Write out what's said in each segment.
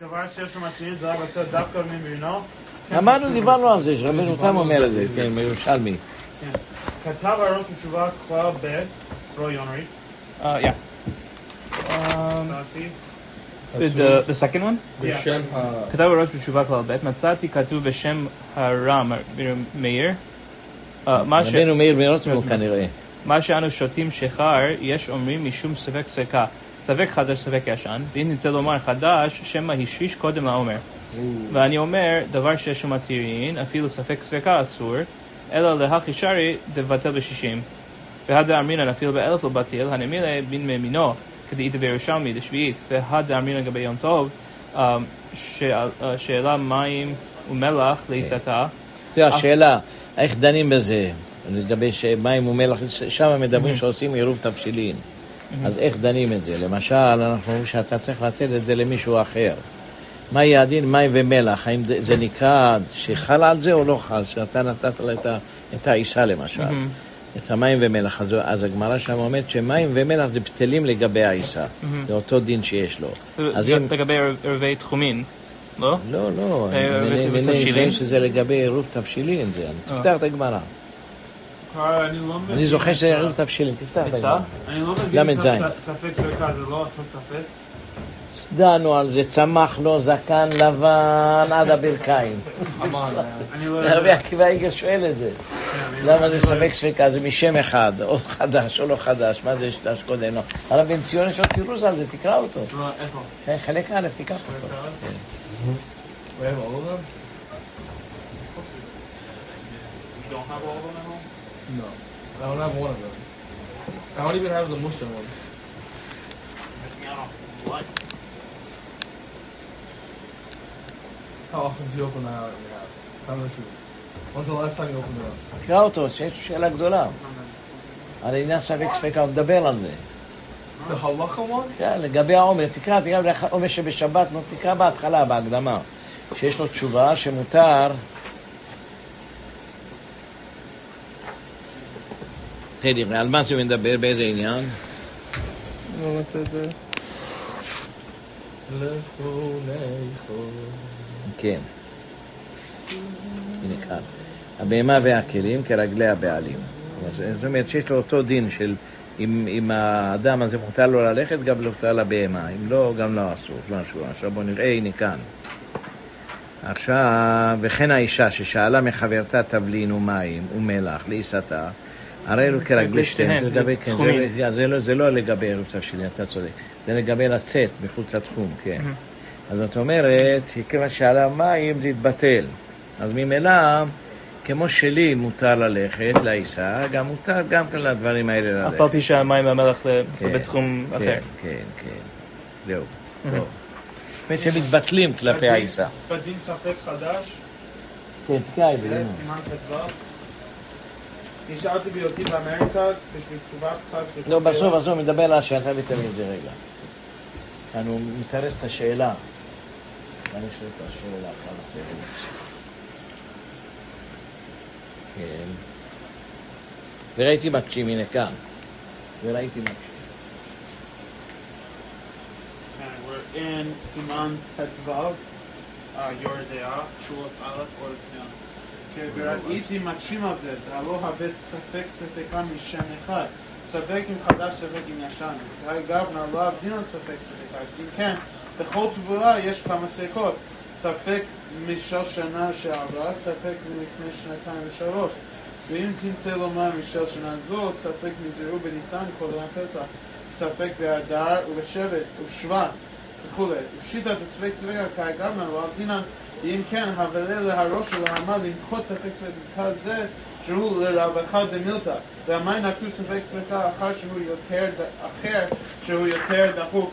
דבר שיש דווקא ממנו. אמרנו, דיברנו על זה, שרבנו תם אומר את זה, כן, בירושלמי. כן. כתב הראש בתשובה כלל ב', רוי יונרי. Yeah. סאסי. the, the second one? בשם ה... כתב הראש בתשובה כלל ב', מצאתי כתוב בשם הרם, מאיר. Uh, רבנו מאיר מרוטמו כנראה. מה שאנו שותים שיכר, יש אומרים משום ספק ספקה. ספק חדש, ספק ישן, ואם נרצה לומר חדש, שמא השריש קודם לעומר. ואני אומר, דבר שיש מתירין, אפילו ספק ספקה אסור, אלא להכי שרי, דבטל בשישים. והדה אמרינן אפילו באלף לא בטיל, הנמילה בין מימינו, כדאית בירושלמי דשביעית, והדה אמרינן לגבי יום טוב, אה, אה, שאלה מים ומלח לעיסתה. זו השאלה, איך דנים בזה? לגבי ש- מים ומלח, שם מדברים שעושים עירוב תבשילין. אז איך דנים את זה? למשל, אנחנו אומרים שאתה צריך לתת את זה למישהו אחר. מה יהיה הדין מים ומלח? האם זה- נקרא שחל על זה או לא חל? שאתה נתת לה את את האישה למשל, מהמם. את המים ומלח. אז- אז הגמרא שם אומרת שמים ומלח זה בטלים לגבי האישה. מהמם. זה אותו דין שיש לו. אז אם... לגבי ערבי תחומין, לא? לא, לא, אה, אני מבין? שזה לגבי עירוב תבשילין. זה- תפתח את הגמרא. אני לא מבין. אני זוכר שזה עירוב תבשילין, תפתח ביצה? הגמרא. אני לא מבין. את הספק ספקה, זה לא אותו ספק. דנו על זה, צמח לו זקן לבן עד הברכיים. לא רבי. עקיבא איגר שואל את זה. כן, אני למה לא זה. ספק ספקה? זה משם אחד, או חדש או לא חדש, מה זה שטש קודנו? הרב בן ציון יש לו תירוץ על זה, תקרא אותו. לא, איפה? כן, חלק א', תיקח אותו. חלק א'? כן. No. I don't have one of them. I don't even have the Muslim one. Missing out on what? How often do you open that out in your house? Tell me the truth. When's the last time you opened it up? תקרא אותו, שיש שאלה גדולה. על עניין ספק ספקה, הוא מדבר על זה. The halacha one? כן, לגבי העומר, תקרא, תקרא, עומר שבשבת, נו, תקרא בהתחלה, בהקדמה. שיש לו תשובה שמותר... תראה, על מה זה מדבר, באיזה עניין? לא מוצא את זה. כן. הנה כאן. הבהמה והכלים כרגלי הבעלים. זאת אומרת שיש לו אותו דין של אם, אם האדם הזה מותר לו ללכת, גם מותר לבהמה. אם לא, גם לא אסור. משהו. עכשיו בואו נראה, הנה כאן. עכשיו, וכן האישה ששאלה מחברתה תבלין ומים ומלח לעיסתה, הרי אלו כרגלי שתיהן. זה לגבי, כן. זה, זה, לא, זה לא לגבי ערב תבשילים, אתה צודק. זה לגבי לצאת מחוץ לתחום, כן. אז זאת אומרת, כיוון שעלה מים זה התבטל. אז ממילא, כמו שלי מותר ללכת לאישה, גם מותר גם כן לדברים האלה אף ללכת. על פי שהמים והמלח זה כן, בתחום אחר. כן, כן, כן. זהו. טוב. זאת אומרת שמתבטלים כלפי האישה. בדין ספק חדש, כן, תקרא את זה. סימן ט"ו. נשארתי בהיותי באמריקה, כשבתקופת חג של... לא, בסוף, בסוף מדבר על השאלה ותבין את זה רגע. כאן הוא מתרס את השאלה. יש לו את השאלה, כאן אחרת. כן. וראיתי מקשים, הנה כאן. וראיתי מקשים. In סימן ט"ו, אה, יור דעה, תשובות א' או וראיתי מקשים על זה, הלא הרבה ספק ספקה משם אחד. ספק אם חדש, ספק אם ישן. אגב, לא הבדין על ספק ספקה. אם כן, בכל תבורה יש כמה ספקות. ספק משל שנה שעברה, ספק מלפני שנתיים ושלוש. ואם תמצא לומר משל שנה זו, ספק נזהרו בניסן קודם הפסח. ספק באדר ובשבט ובשבט וכולי. פשיטת הספק ספקה כאגב לא דינן, ואם כן, הבלה להראש ולהמה לנקוט ספק ספקה זה, שהוא לרווחה דמילתא. והמי נקטו ספק ספקה אחר שהוא יותר, אחר שהוא יותר דחוק.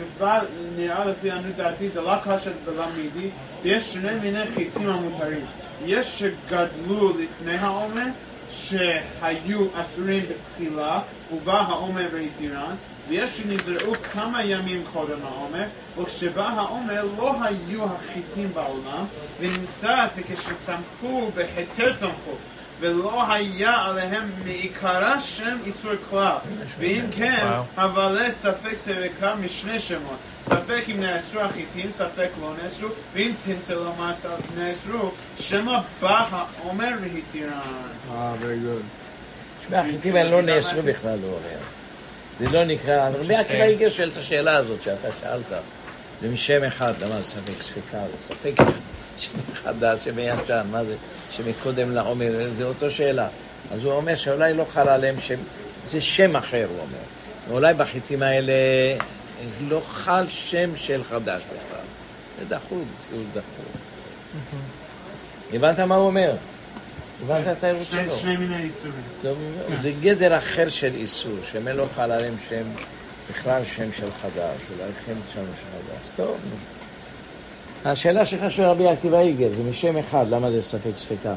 בפרט נראה לפי עניות דעתי דלה קשה בלמידי, ויש שני מיני חיצים המותרים. יש שגדלו לפני העומר, שהיו אסורים בתחילה, ובא העומר והתירן, ויש שנזרעו כמה ימים קודם העומר, וכשבא העומר לא היו החיטים בעולם, ונמצא כשצמחו בהיתר צמחו. ולא היה עליהם מעיקרה שם איסור כלל. ואם כן. הבעלי ספק ספקה משני שמות. ספק אם נאסרו החיטים, ספק לא נאסרו, ואם תמצא לומר ס- נאסרו, שמא בא העומר והתירן. Ah, very good. תשמע, החיטים האלה לא נאסרו בכלל, הוא אומר. זה לא נקרא, רבי עקיבא איגר שואל את השאלה הזאת שאתה שאלת. זה משם אחד, למה זה ספק ספקה? זה ספק שם חדש, שם ישן, מה זה? שמקודם לעומר, זה אותו שאלה. אז הוא אומר שאולי לא חל עליהם שם, זה שם אחר, הוא אומר. ואולי בחיטים האלה לא חל שם של חדש בכלל. זה דחוד, ציור דחוד. הבנת מה הוא אומר? את העירות שני- שלו? שני מיני יצורים. זה- זה גדר אחר של איסור, לא חל עליהם שם, בכלל שם של חדש, אולי כן שם של חדש. טוב. השאלה שלך של רבי עקיבא איגר, זה משם אחד, למה זה ספק ספקה?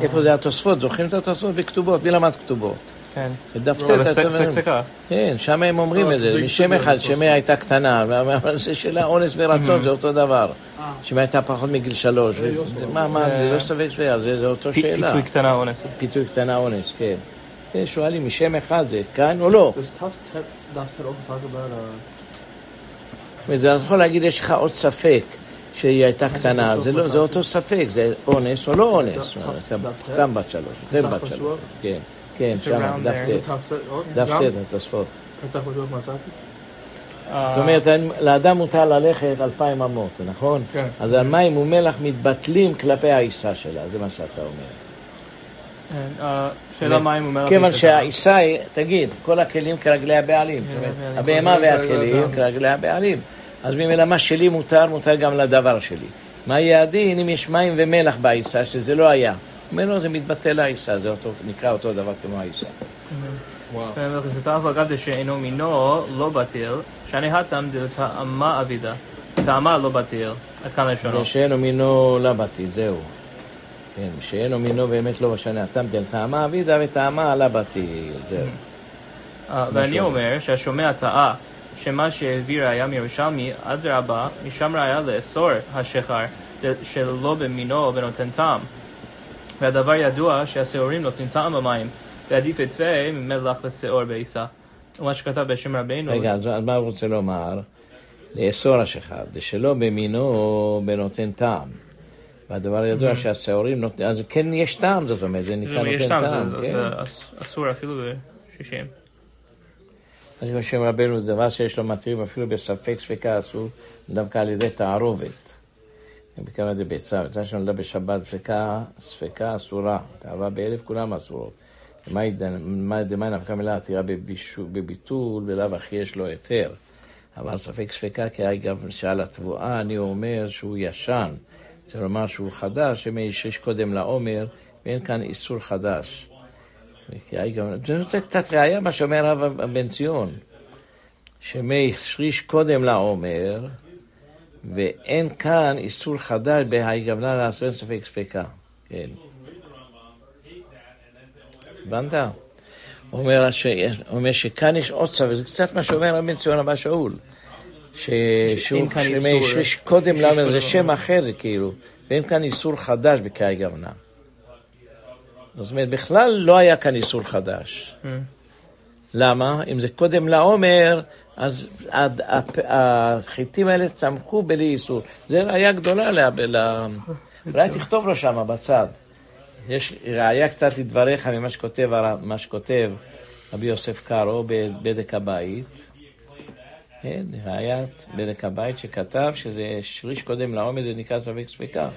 איפה זה התוספות? זוכרים את התוספות בכתובות? מי למד כתובות? כן. בדף ט' אתה אומר-. כן, שם הם אומרים לא, את זה, משם אחד. שמא הייתה קטנה, אבל זה שאלה אונס ורצון, זה אותו דבר. אה. שמא הייתה פחות מגיל שלוש. זה יוסף. מה, מה, זה לא ספק ספקה, זה זה אותו שאלה. פיתוי קטנה אונס. פיתוי קטנה אונס, כן. שואלים משם אחד זה כאן או לא? Uh, וזה אתה יכול להגיד, יש לך עוד ספק שהיא הייתה קטנה, זה לא, זה אותו ספק, זה אונס או לא אונס. דף- דף? גם בת שלוש, אתם בת שלוש. כן, כן, שם, דף ט'. דף? ט', התוספות. זאת אומרת, לאדם מותר ללכת אלפיים אמות, נכון? כן. אז המים ומלח מתבטלים כלפי העיסה שלה, זה מה שאתה אומר. כן, אה, שאלה הוא אומר... כיוון שהעיסה היא, תגיד, כל הכלים כרגלי הבעלים. זאת אומרת, הבעלים. הבהמה כרגלי והכלים. כרגלי הבעלים. אז ממילא מה שלי מותר, מותר גם לדבר שלי. מה יהיה הדין אם יש מים ומלח בעיסה, שזה לא היה? לו, זה מתבטל העיסה, זה אותו, נקרא אותו דבר כמו. וואו. וכסתיו אגב שאינו מינו לא בטיל, שאני התם דלטעמה אבידה. טעמה לא בטיל, עד כאן לשונו. ושאינו מינו לבתי, זהו. כן, שאינו מינו באמת לא משנה. תמתן טעמה אבידה וטעמה לבתי, זהו. אה, ואני. אומר שהשומע טעה שמה שהביא ראיה מירושלמי, אדרבה, משם ראיה לאסור השחר שלא במינו ונותן טעם. והדבר ידוע שהשעורים נותנים טעם במים, ועדיף את תווה ממלח ושעור בעיסה. ומה שכתב בשם רבינו, רגע, אז מה הוא רוצה לומר? לאסור השחר, זה שלא במינו בנותן טעם. והדבר ידוע שהשעורים נותנים, אז כן יש טעם, זאת אומרת, זה נקרא יש נותן טעם, טעם, זה- כן. אסור אפילו בשישים. אז בשם רבנו זה דבר שיש לו מתרים אפילו בספק ספקה אסור, דווקא על ידי תערובת. בכמה זה ביצה, ביצה שנולדה בשבת ספקה, ספקה אסורה, תערבה באלף כולם אסורות. דמי נפקא מילה עתירה בביטול, בלאו הכי יש לו היתר. אבל ספק ספקה, כי גם שעל התבואה אני אומר שהוא ישן. רוצה לומר שהוא חדש, שמא השריש קודם לעומר, ואין כאן איסור חדש. היה זה קצת ראייה מה שאומר הרב בן ציון, שמא השריש קודם לעומר, ואין כאן איסור חדש בהאי גבנה לעשות ספק ספקה. כן. הבנת? אומר, שיש- שכאן יש עוד צו, וזה קצת מה שאומר רבי ציון אבא שאול. ש- שהוא כאן שמא איסור, השריש קודם לעומר, זה שם. אחר זה כאילו, ואין כאן איסור חדש בכאי גבנה. זאת אומרת, בכלל לא היה כאן איסור חדש. Mm. למה? אם זה קודם לעומר, אז החיטים האלה צמחו בלי איסור. זה ראייה גדולה ל... אולי תכתוב לו שם בצד. יש ראייה קצת לדבריך ממה שכותב, מה שכותב רבי יוסף קארו בבדק הבית. כן, ראיית בדק הבית שכתב שזה שריש קודם לעומר, זה נקרא ספק ספקה.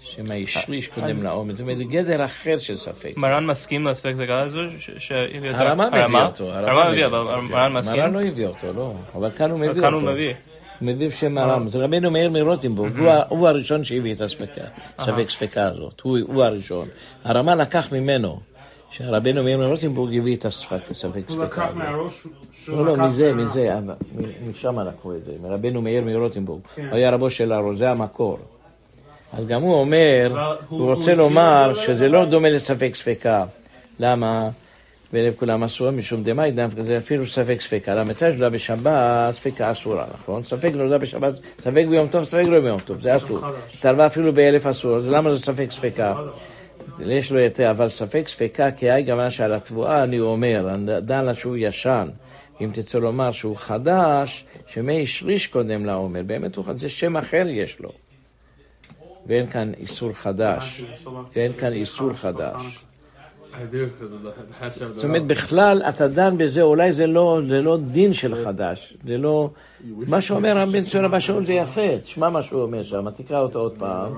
שמא השריש קודם לעומר, זאת אומרת, זה גדר אחר של ספק. מרן מסכים לספק הזו? ש- שהביא אותה? הרמה מביא אותו. הרמה מביא, אבל מרן מסכים? מרן לא הביא אותו, לא. אבל כאן הוא מביא אותו. כאן הוא מביא. הוא מביא בשם הרם. זה רבנו מאיר מרוטנבורג, הוא ה- הוא הראשון שהביא את הספקה, ספק ספקה הזאת. הוא הוא הראשון. הרמה לקח ממנו, שהרבנו מאיר מרוטנבורג הביא את הספק ספק הוא ספקה לקח. מהראש, שהוא לא, לא, לקח מזה, מזה, משם לקחו את זה, מרבנו מאיר מרוטנבורג. כן. הוא היה רבו של הראש, זה המקור. אז גם הוא אומר, הוא- רוצה לומר זה שזה? לא דומה לספק ספקה. למה? ולב כולם אסור משום דמאי דווקא זה אפילו ספק ספקה. למצה שנולדה בשבת, ספקה אסורה, נכון? ספק נולדה בשבת, ספק ביום טוב, ספק לא ביום טוב, זה אסור. התערבה אפילו באלף אסור, אז למה זה ספק ספקה? יש לו יותר, אבל ספק ספקה, כי היי גמנה שעל התבואה אני אומר, דן לה שהוא ישן. אם תרצה לומר שהוא חדש, שמי השריש קודם לעומר, באמת הוא חדש, זה שם אחר יש לו. ואין כאן איסור חדש, ואין כאן איסור חדש. The זאת אומרת, בכלל אתה דן בזה, אולי זה לא, זה לא דין של חדש, זה לא... מה שאומר רב בן ציון הבא שאול זה יפה, תשמע מה שהוא אומר שם, תקרא אותו עוד פעם.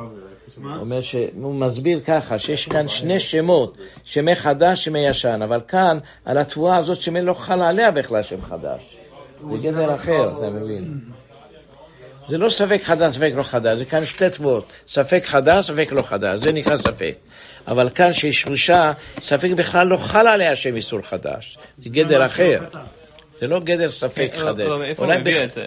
הוא אומר שהוא מסביר ככה, שיש כאן שני שמות, שמי חדש, שמי ישן, אבל כאן, על התבואה הזאת, שמי לא חל עליה בכלל שם חדש. זה גדר אחר, אתה מבין? זה לא ספק חדש, ספק לא חדש, זה כאן שתי תבואות, ספק חדש, ספק לא חדש, זה נקרא ספק. אבל כאן שיש רישה, ספק בכלל לא חל עליה שם איסור חדש, זה גדר אחר. זה לא גדר ספק כן, חדש. אבל- אבל איפה הוא אולי מביא את זה?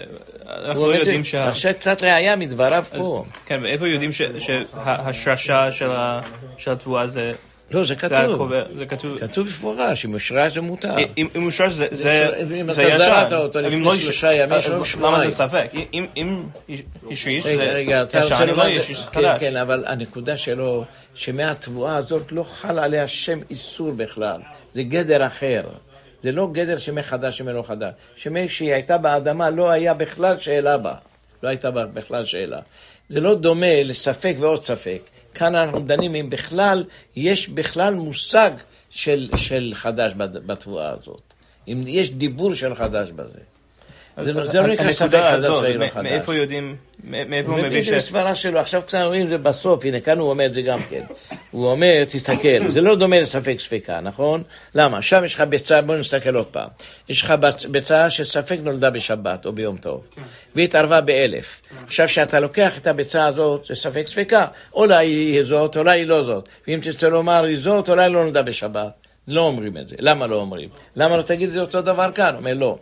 אנחנו לא יודעים שה... עכשיו קצת ראייה מדבריו פה. כן, ואיפה יודעים ש- שההשרשה של ה- של התבואה זה... לא, זה כתוב. זה כתוב... כתוב במפורש, אם אושרה זה מותר. אם אושר זה אפשר- אם אתה. זרעת אותו לפני לא שלושה יש- ימים, אז שלוש למה שבועיים. זה ספק? אם- השריש רגע, זה רוצה אם לא לומר, יש זה- יש כן, חדש. כן, אבל הנקודה שלו, שמהתבואה הזאת לא חל עליה שם איסור בכלל, זה גדר אחר. זה לא גדר שמי חדש, שמי לא חדש. שמי שהיא הייתה באדמה, לא היה בכלל שאלה בה. לא הייתה בה בכלל שאלה. זה לא דומה לספק ועוד ספק. כאן אנחנו דנים אם בכלל, יש בכלל מושג של, של חדש בת- בתבואה הזאת. אם יש דיבור של חדש בזה. זה לא- זה לא נקרא ספק הנקודה חדש הזאת. מאיפה יודעים, מאיפה הוא מביא מביא ש... את הסברה שלו, עכשיו כאן רואים זה בסוף, הנה כאן הוא אומר את זה גם כן. הוא אומר, תסתכל, זה לא דומה לספק ספקה, נכון? למה? שם יש לך ביצה, בוא נסתכל עוד פעם. יש לך ביצה שספק נולדה בשבת או ביום טוב, והיא התערבה באלף. עכשיו, כשאתה לוקח את הביצה הזאת, זה ספק ספקה, אולי היא זאת, אולי היא לא זאת. ואם תרצה לומר היא זאת, אולי לא נולדה בשבת. לא אומרים את זה. למה לא אומרים? למה לא תגיד את זה אותו דבר כאן? הוא אומר, לא.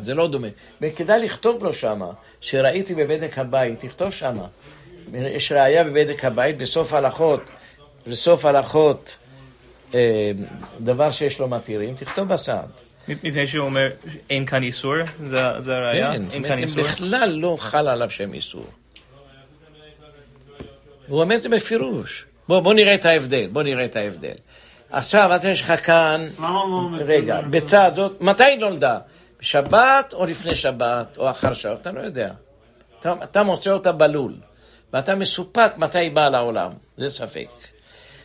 זה לא דומה. וכדאי לכתוב לו שמה, שראיתי בבדק הבית, תכתוב שמה. יש ראייה בבדק הבית בסוף הלכות, בסוף הלכות, אה, דבר שיש לו מתירים, תכתוב בצד. מפני שהוא אומר, אין כאן איסור? זה זה הראייה? כן, אין כאן איסור? בכלל לא חל עליו שם איסור. הוא אומר את זה בפירוש. בוא, בוא נראה את ההבדל, בוא נראה את ההבדל. עכשיו, אז יש לך כאן, למה לא רגע? בצד זאת, מתי היא נולדה? בשבת או לפני שבת או אחר שבת? אתה לא יודע. אתה, אתה מוצא אותה בלול, ואתה מסופק מתי היא באה לעולם, זה ספק.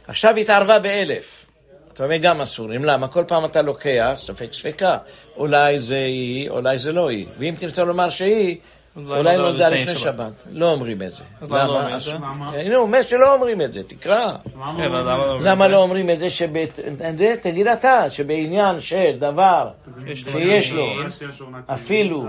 עכשיו התערבה באלף. אתה אומר גם אסורים, למה? כל פעם אתה לוקח, ספק ספקה. אולי זה היא, אולי זה לא היא. ואם תרצה לומר שהיא, אולי אולי נולדה לפני שבת. לא אומרים את זה. למה לא. למה? הנה, הוא אומר שלא אומרים את זה, תקרא. למה כן, לא לא אומרים את זה? לא תגיד אתה, שבעניין של דבר שיש לו אפילו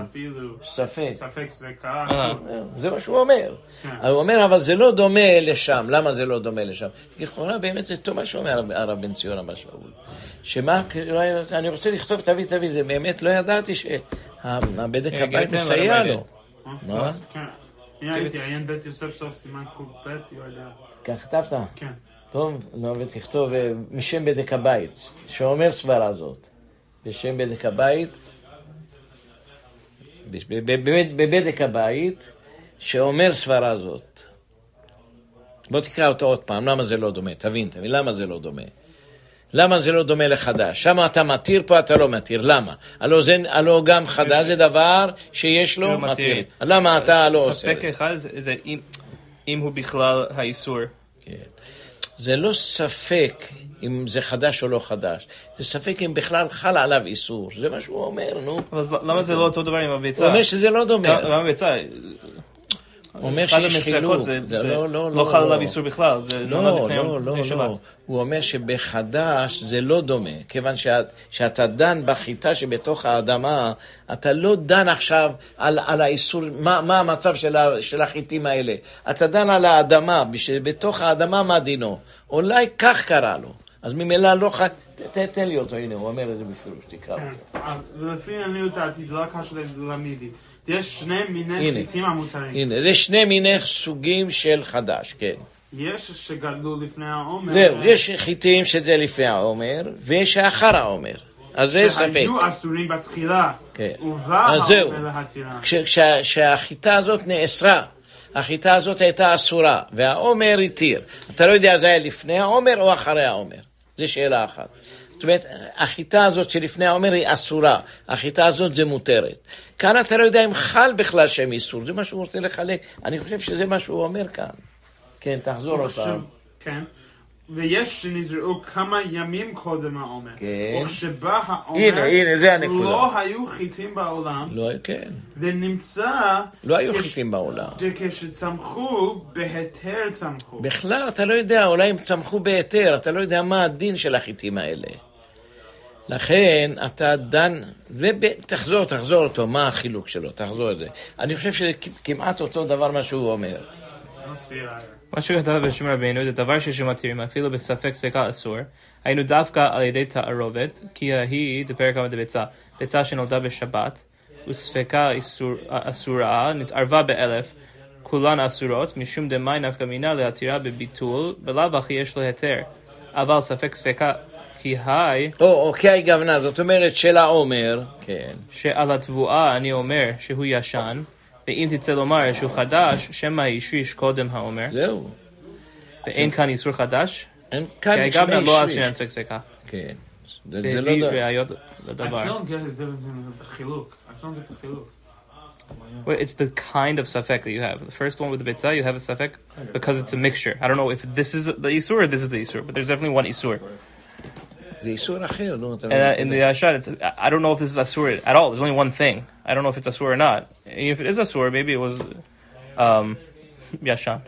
ספק, ספק ספקה, אה. זה מה שהוא אומר. כן. הוא אומר, אבל זה לא דומה לשם. למה זה לא דומה לשם? לכאורה באמת זה טוב מה שאומר הרב- בן ציון אבא שאול. שמה, לא אני רוצה לכתוב תביא תביא, זה באמת לא ידעתי שהבדק הבית כן, מסייע לו. מה? כן. הנה הייתי, עיין בית יוסף סוף סימן קב, יודע. כך כתבת? כן. טוב, נו, ותכתוב אה, משם בדק הבית, שאומר סברה זאת. בשם בדק הבית, בש- ב- ב- ב- בבדק הבית, שאומר סברה זאת. בוא תקרא אותו עוד פעם, למה זה לא דומה? תבין, תבין, למה זה לא דומה? למה זה לא דומה לחדש? שם אתה מתיר, פה אתה לא מתיר, למה? הלא, זה, הלא גם חדש זה דבר שיש לו כאילו מתיר. למה אתה לא עושה? ספק את זה? אחד זה- אם- אם הוא בכלל האיסור. כן. זה לא ספק אם זה חדש או לא חדש, זה ספק אם בכלל חל עליו איסור, זה מה שהוא אומר, נו. אבל אז למה זה לא אותו דבר עם הביצה? הוא אומר שזה לא דומה, גם הביצה. אומר שיש חילוק, זה זה זה לא, לא, לא חל לא. עליו איסור בכלל. זה לא, לא, לא, שבת. לא. הוא אומר שבחדש זה לא דומה, כיוון שאת, שאתה דן בחיטה שבתוך האדמה, אתה לא דן עכשיו על, על האיסור, מה, מה המצב של, ה, של החיטים האלה. אתה דן על האדמה, שבתוך האדמה מה דינו. אולי כך קרה לו. אז ממילא לא ח... תן לי אותו, הנה, הוא אומר את זה בפירוש, תקרא כן. אותו. אה, ולפי עניות דעתי, זה לא הקשר למידי. יש שני מיני. חיטים המותרים. הנה, זה שני מיני סוגים של חדש, כן. יש שגדלו לפני העומר. זהו, יש חיטים שזה לפני העומר, ויש שאחר העומר. אז זה ספק. שהיו אסורים בתחילה. כן. ובא. העומר כשה- כשהחיטה הזאת נאסרה, החיטה הזאת הייתה אסורה, והעומר התיר. אתה לא יודע זה היה לפני העומר או אחרי העומר. זו שאלה אחת. זאת אומרת, החיטה הזאת שלפני העומר היא אסורה, החיטה הזאת זה מותרת. כאן אתה לא יודע אם חל בכלל שם איסור, זה מה שהוא רוצה לחלק. אני חושב שזה מה שהוא אומר כאן. כן, תחזור עוד פעם. כן. ויש שנזרעו כמה ימים קודם העומר. כן. וכשבא העומר, הנה, הנה, זה הנקודה. לא היו חיטים בעולם, לא, כן, ונמצא לא היו כש- חיטים בעולם. שכשצמחו, בהיתר צמחו. בכלל, אתה לא יודע, אולי הם צמחו בהיתר, אתה לא יודע מה הדין של החיטים האלה. לכן, אתה דן, ותחזור, תחזור אותו, מה החילוק שלו, תחזור את זה. אני חושב שזה כמעט אותו דבר מה שהוא אומר. לא סתירה. מה שכתב בשם רבינו זה דבר שיש שמתירים אפילו בספק ספקה אסור, היינו דווקא על ידי תערובת, כי ההיא דפרק כמה דביצה, ביצה שנולדה בשבת, וספקה אסורה, נתערבה באלף, כולן אסורות, משום דמי נפקא מינה להתירה בביטול, בלאו הכי יש לו היתר. אבל ספק ספקה כי היי, או, אוקיי, גוונה, זאת אומרת של העומר, כן. שעל התבואה אני אומר שהוא ישן, ואם תצא לומר שהוא חדש, שמא השריש קודם האומר, זהו. ואין כאן איסור חדש, אין כי כאן גם שני לא שליש. עשוין ספק ספקה. כן. זה זה לא והביא דבר. ראיות I לדבר. still don't get his difference in the חילוק. I still don't get the חילוק. Well, it's the kind of safek that you have. The first one with the bitzah, you have a safek because it's a mixture. I don't know if this is the isur or this is the isur, but there's definitely one isur. זה איסור אחר, נו, אתה And uh, in the ashad, it's I I don't know if this is asur at all. There's only one thing. I don't know if it's a asur or not. If it is a asur, maybe it was. Um, yeah, Sean.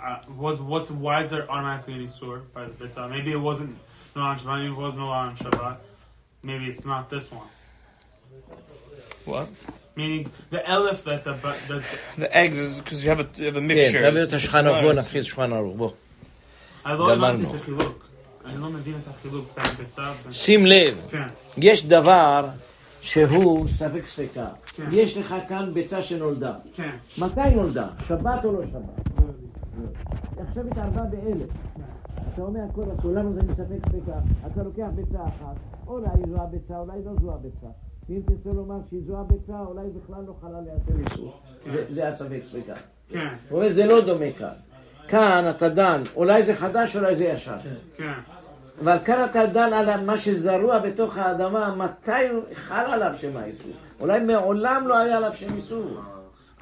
Uh, what what's why is there automatically a isur by the bitzah? Maybe it wasn't no on Shabbat. Maybe it wasn't no on Shabbat. Maybe it's not this one. What? Meaning the elif that the the, the eggs is because you have a you have a mixture. Yeah, I thought it to look. אני לא מבין את החילוק. שים לב, כן, יש דבר שהוא ספק ספקה. כן. יש לך כאן ביצה שנולדה. כן. מתי נולדה? שבת או לא שבת? עכשיו התערבה באלף. אתה אומר הכל אסור, למה זה מספק ספקה? אתה לוקח ביצה אחת, אולי זו הביצה, אולי לא זו הביצה. ואם תרצה לומר שהיא זו הביצה, אולי בכלל לא חלה ליותר איסור. זה- הספק ספקה. כן, הוא אומר, זה לא דומה כאן. כאן אתה דן, אולי זה חדש, אולי זה ישן. כן. אבל כאן אתה דן על מה שזרוע בתוך האדמה, מתי חל עליו שם האיסור. אולי מעולם לא היה עליו שם איסור.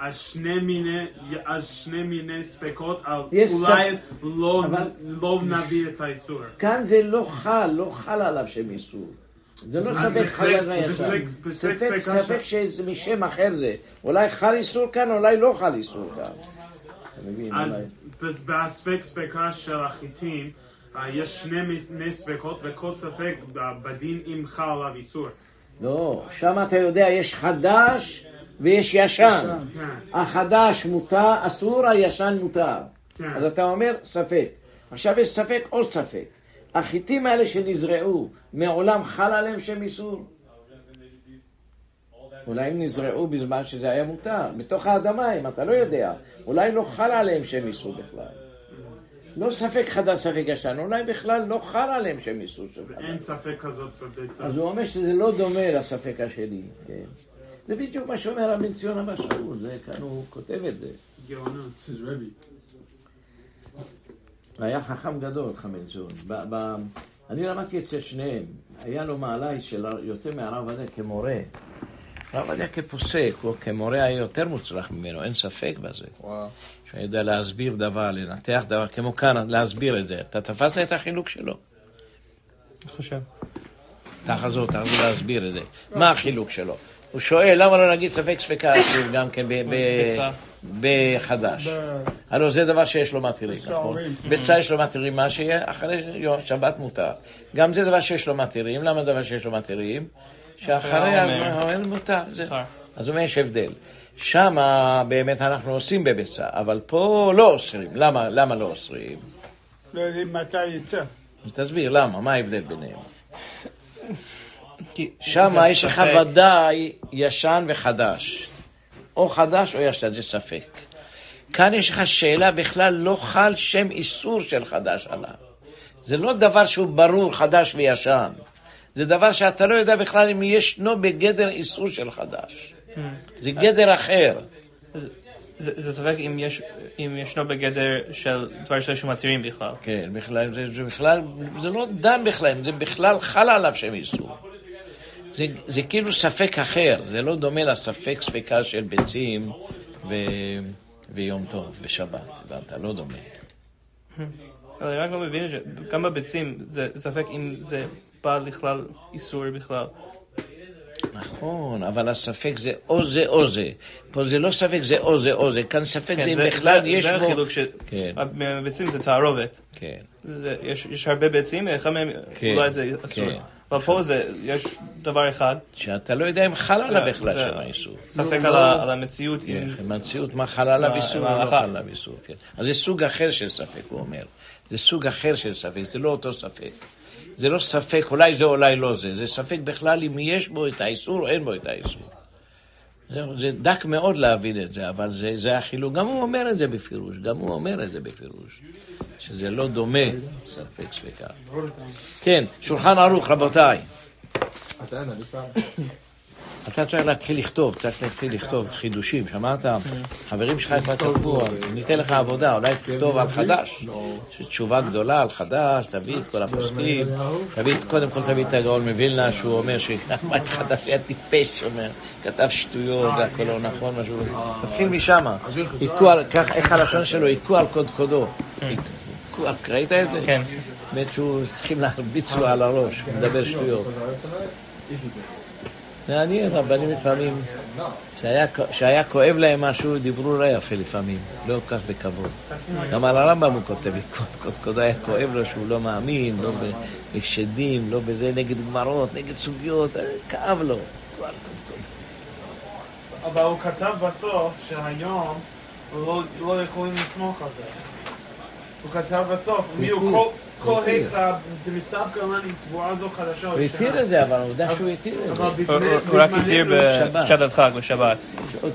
אז שני מיני, אז שני מיני ספקות, על יש אולי לא אבל- לא נביא את האיסור. כאן זה לא חל, לא חל עליו שם איסור. זה לא ספק. בספק- בספק ספק, ספקה ספק ש- שזה משם אחר זה. אולי חל איסור כאן, אולי לא חל איסור כאן. אז בספק ספקה של החיטים, אה, יש שני מיני ספקות, וכל ספק בדין אם חל עליו איסור. לא, שם אתה יודע, יש חדש ויש ישן. כן, החדש מותר, אסור, הישן מותר. כן. אז אתה אומר ספק. עכשיו יש ספק עוד ספק. החיטים האלה שנזרעו, מעולם חל עליהם שם איסור? אולי הם נזרעו בזמן שזה היה מותר, בתוך האדמה, אם אתה לא יודע. אולי לא חל עליהם שם איסור בכלל. לא ספק חדש, ספק ישן, אולי בכלל לא חל עליהם שם איסור של חדש. אין ספק כזאת בביצה. אז הוא אומר שזה לא דומה לספק השני, כן. זה בדיוק מה שאומר הבן ציון שאול, זה כאן הוא כותב את זה. גאונות. היה חכם גדול, חמד ציון. ב- ב- אני למדתי אצל שניהם. היה לו מעלה של יותר מהרב עובדיה כמורה. הרב עובדיה כפוסק, הוא כמורה היה יותר מוצלח ממנו, אין ספק בזה. Wow. שהוא יודע להסביר דבר, לנתח דבר, כמו כאן, להסביר את זה. אתה תפסת את החילוק שלו? אני חושב. תחזור, תחזור להסביר את זה. מה החילוק שלו? הוא שואל, למה לא נגיד ספק ספקה אסור גם כן. בחדש? הלוא זה דבר שיש לו מתירים, נכון? בשעורים. ביצה יש לו מתירים, מה שיהיה אחרי שבת מותר. גם זה דבר שיש לו מתירים, למה דבר שיש לו מתירים? שאחרי. העומר מותר. אז הוא אומר יש הבדל. שם באמת אנחנו עושים בביצה, אבל פה לא אוסרים. למה, למה לא אוסרים? לא יודעים מתי יצא. תסביר, למה? מה ההבדל ביניהם? שם יש לך. ודאי ישן וחדש. או חדש או ישן, זה ספק. כאן יש לך שאלה, בכלל לא חל שם איסור של חדש עליו. זה לא דבר שהוא ברור, חדש וישן. זה דבר שאתה לא יודע בכלל אם ישנו בגדר איסור של חדש. זה גדר אחר. זה, ספק אם, יש, אם ישנו בגדר של דבר שיש מתירים בכלל. כן, בכלל, זה, זה בכלל, זה לא דן בכלל, זה בכלל חל עליו שם איסור. זה, זה כאילו ספק אחר, זה לא דומה לספק ספקה של ביצים ו, ויום טוב ושבת, הבנת? לא דומה. אבל אני רק לא מבין שגם בביצים זה ספק אם זה בא לכלל איסור בכלל. נכון, אבל הספק זה או זה או זה. פה זה לא ספק זה או זה או זה, כאן ספק כן, זה אם זה- בכלל זה- יש זה בו... החילוק ש... כן. בביצים זה תערובת. כן. זה- יש יש הרבה ביצים, אחד מהם כן, אולי זה אסור. כן. אבל פה זה, יש דבר אחד, שאתה לא יודע אם חל עליו בכלל שם האיסור. ספק על ה- על המציאות. כן, במציאות מה חל עליו איסור מה או לא? חל עליו איסור, כן. אז זה סוג אחר של ספק, הוא אומר. זה סוג אחר של ספק, זה לא אותו ספק. זה לא ספק, אולי זה, אולי לא זה. זה ספק בכלל אם יש בו את האיסור או אין בו את האיסור. זה דק מאוד להבין את זה, אבל זה, זה החילוק. גם הוא אומר את זה בפירוש, גם הוא אומר את זה בפירוש. שזה לא דומה, ספק ספקה. כן, שולחן ערוך, רבותיי. אתה צריך להתחיל לכתוב, צריך להתחיל לכתוב חידושים, שמעת? חברים שלך כבר כתבו, ניתן לך עבודה, אולי תכתוב על חדש. יש תשובה גדולה על חדש, תביא את כל הפוסקים, תביא, את- קודם כל תביא את הגאון מווילנה, שהוא אומר שחמאס חדש היה טיפש, אומר, כתב שטויות והכל לא נכון, משהו, תתחיל משם, איך הלשון שלו, היכו על קודקודו. ראית את זה? כן. באמת שהוא צריכים להרביץ לו על הראש, הוא מדבר שטויות. מעניין, רבנים לפעמים, שהיה, שהיה כואב להם משהו, דיברו לא יפה לפעמים, לא כל כך בכבוד. גם על הרמב"ם הוא כותב, קודקוד היה כואב לו שהוא לא מאמין, לא בשדים, לא בזה, נגד גמרות, נגד סוגיות, אה, כאב לו. אבל הוא כתב בסוף שהיום לא, לא יכולים לסמוך על זה. הוא כתב בסוף, מי הוא כל- כל זו חדשה. הוא התיר את זה, אבל העובדה שהוא התיר את זה. הוא- רק התיר. בשעת הדחק, בשבת.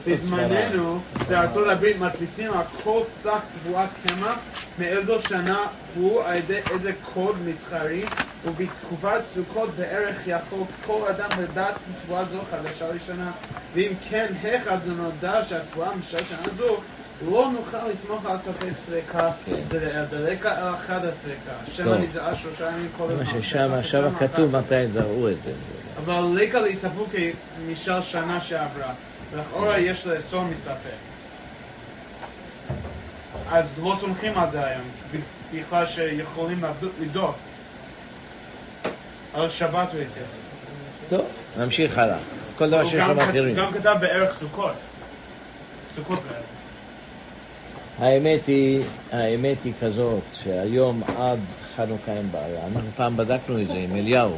בזמננו, בארצות הברית מדפיסים על כל שק תבואת קמח מאיזו שנה הוא על ידי איזה קוד מסחרי ובתקופת סוכות בערך יכול כל אדם לדעת תבואה זו חדשה ראשונה ואם כן, היכן זה נודע שהתבואה משל שנה זו לא נוכל לסמוך על ספק סריקה דלקה אל אחד הסריקה שמא טוב. נזעה שלושה ימים קודם מה לכן. ששם, שם כתוב מתי הם זרעו את זה. אבל לקה יספרו כמשל שנה שעברה, ולכאורה יש לאסור מספק. אז לא סומכים על זה היום, בכלל שיכולים לבדוק. על שבת הוא התייחס. טוב, נמשיך הלאה. כל דבר שיש כת- מתירים. גם כתב בערך סוכות. סוכות בערך. האמת היא, האמת היא כזאת, שהיום עד חנוכה אין בעיה. אנחנו פעם בדקנו את זה עם אליהו.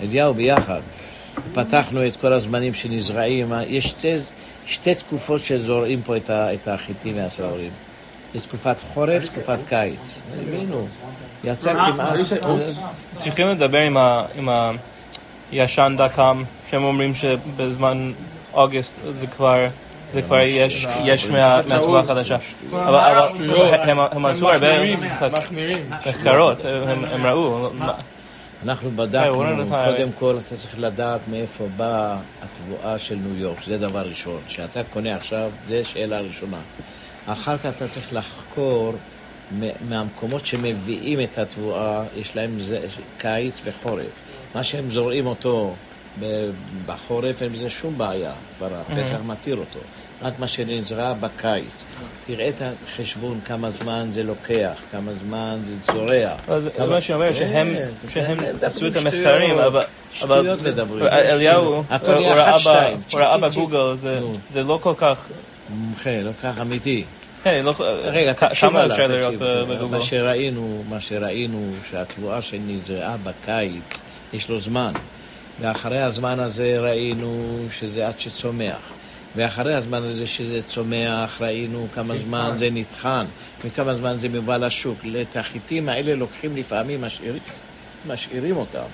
אליהו ביחד. פתחנו את כל הזמנים שנזרעים. יש שתי, שתי תקופות שזורעים פה את, ה, את החיטים והשעורים. יש תקופת חורף, תקופת קיץ. הבינו. יצא כמעט... צריכים לדבר עם ה- עם הישן דקם, שהם אומרים שבזמן אוגוסט זה כבר... זה כבר יש, יש מה- מהתבואה החדשה. אבל הם- הם עשו הרבה. מחקרות, הם הם ראו. אנחנו היי, בדקנו, קודם כל אתה צריך לדעת מאיפה באה התבואה של ניו יורק, זה דבר ראשון. כשאתה קונה עכשיו, זו שאלה ראשונה. אחר כך אתה צריך לחקור מהמקומות שמביאים את התבואה, יש להם זה, קיץ וחורף. מה שהם זורעים אותו בחורף, אין בזה שום בעיה, כבר הפסח מתיר אותו. רק מה שנזרע בקיץ. תראה את החשבון, כמה זמן זה לוקח, כמה זמן זה. אז זה מה שאומר, שהם כן, שהם כן, עשו את המחקרים. אבל... שטויות מדברים. אליהו, הכל הוא ראה בגוגל, זה- לא כל כך... מומחה, לא כך אמיתי. כן, לא... רגע, כ- תקשיב עליו, תקשיב. בגוגל? מה שראינו, מה שראינו, שהתבואה שנזרעה בקיץ, יש לו זמן. ואחרי הזמן הזה ראינו שזה עד שצומח. ואחרי הזמן הזה שזה צומח, ראינו כמה זמן זה נטחן, וכמה זמן זה מובא לשוק. את החיטים האלה לוקחים לפעמים, משאירים, משאירים אותם,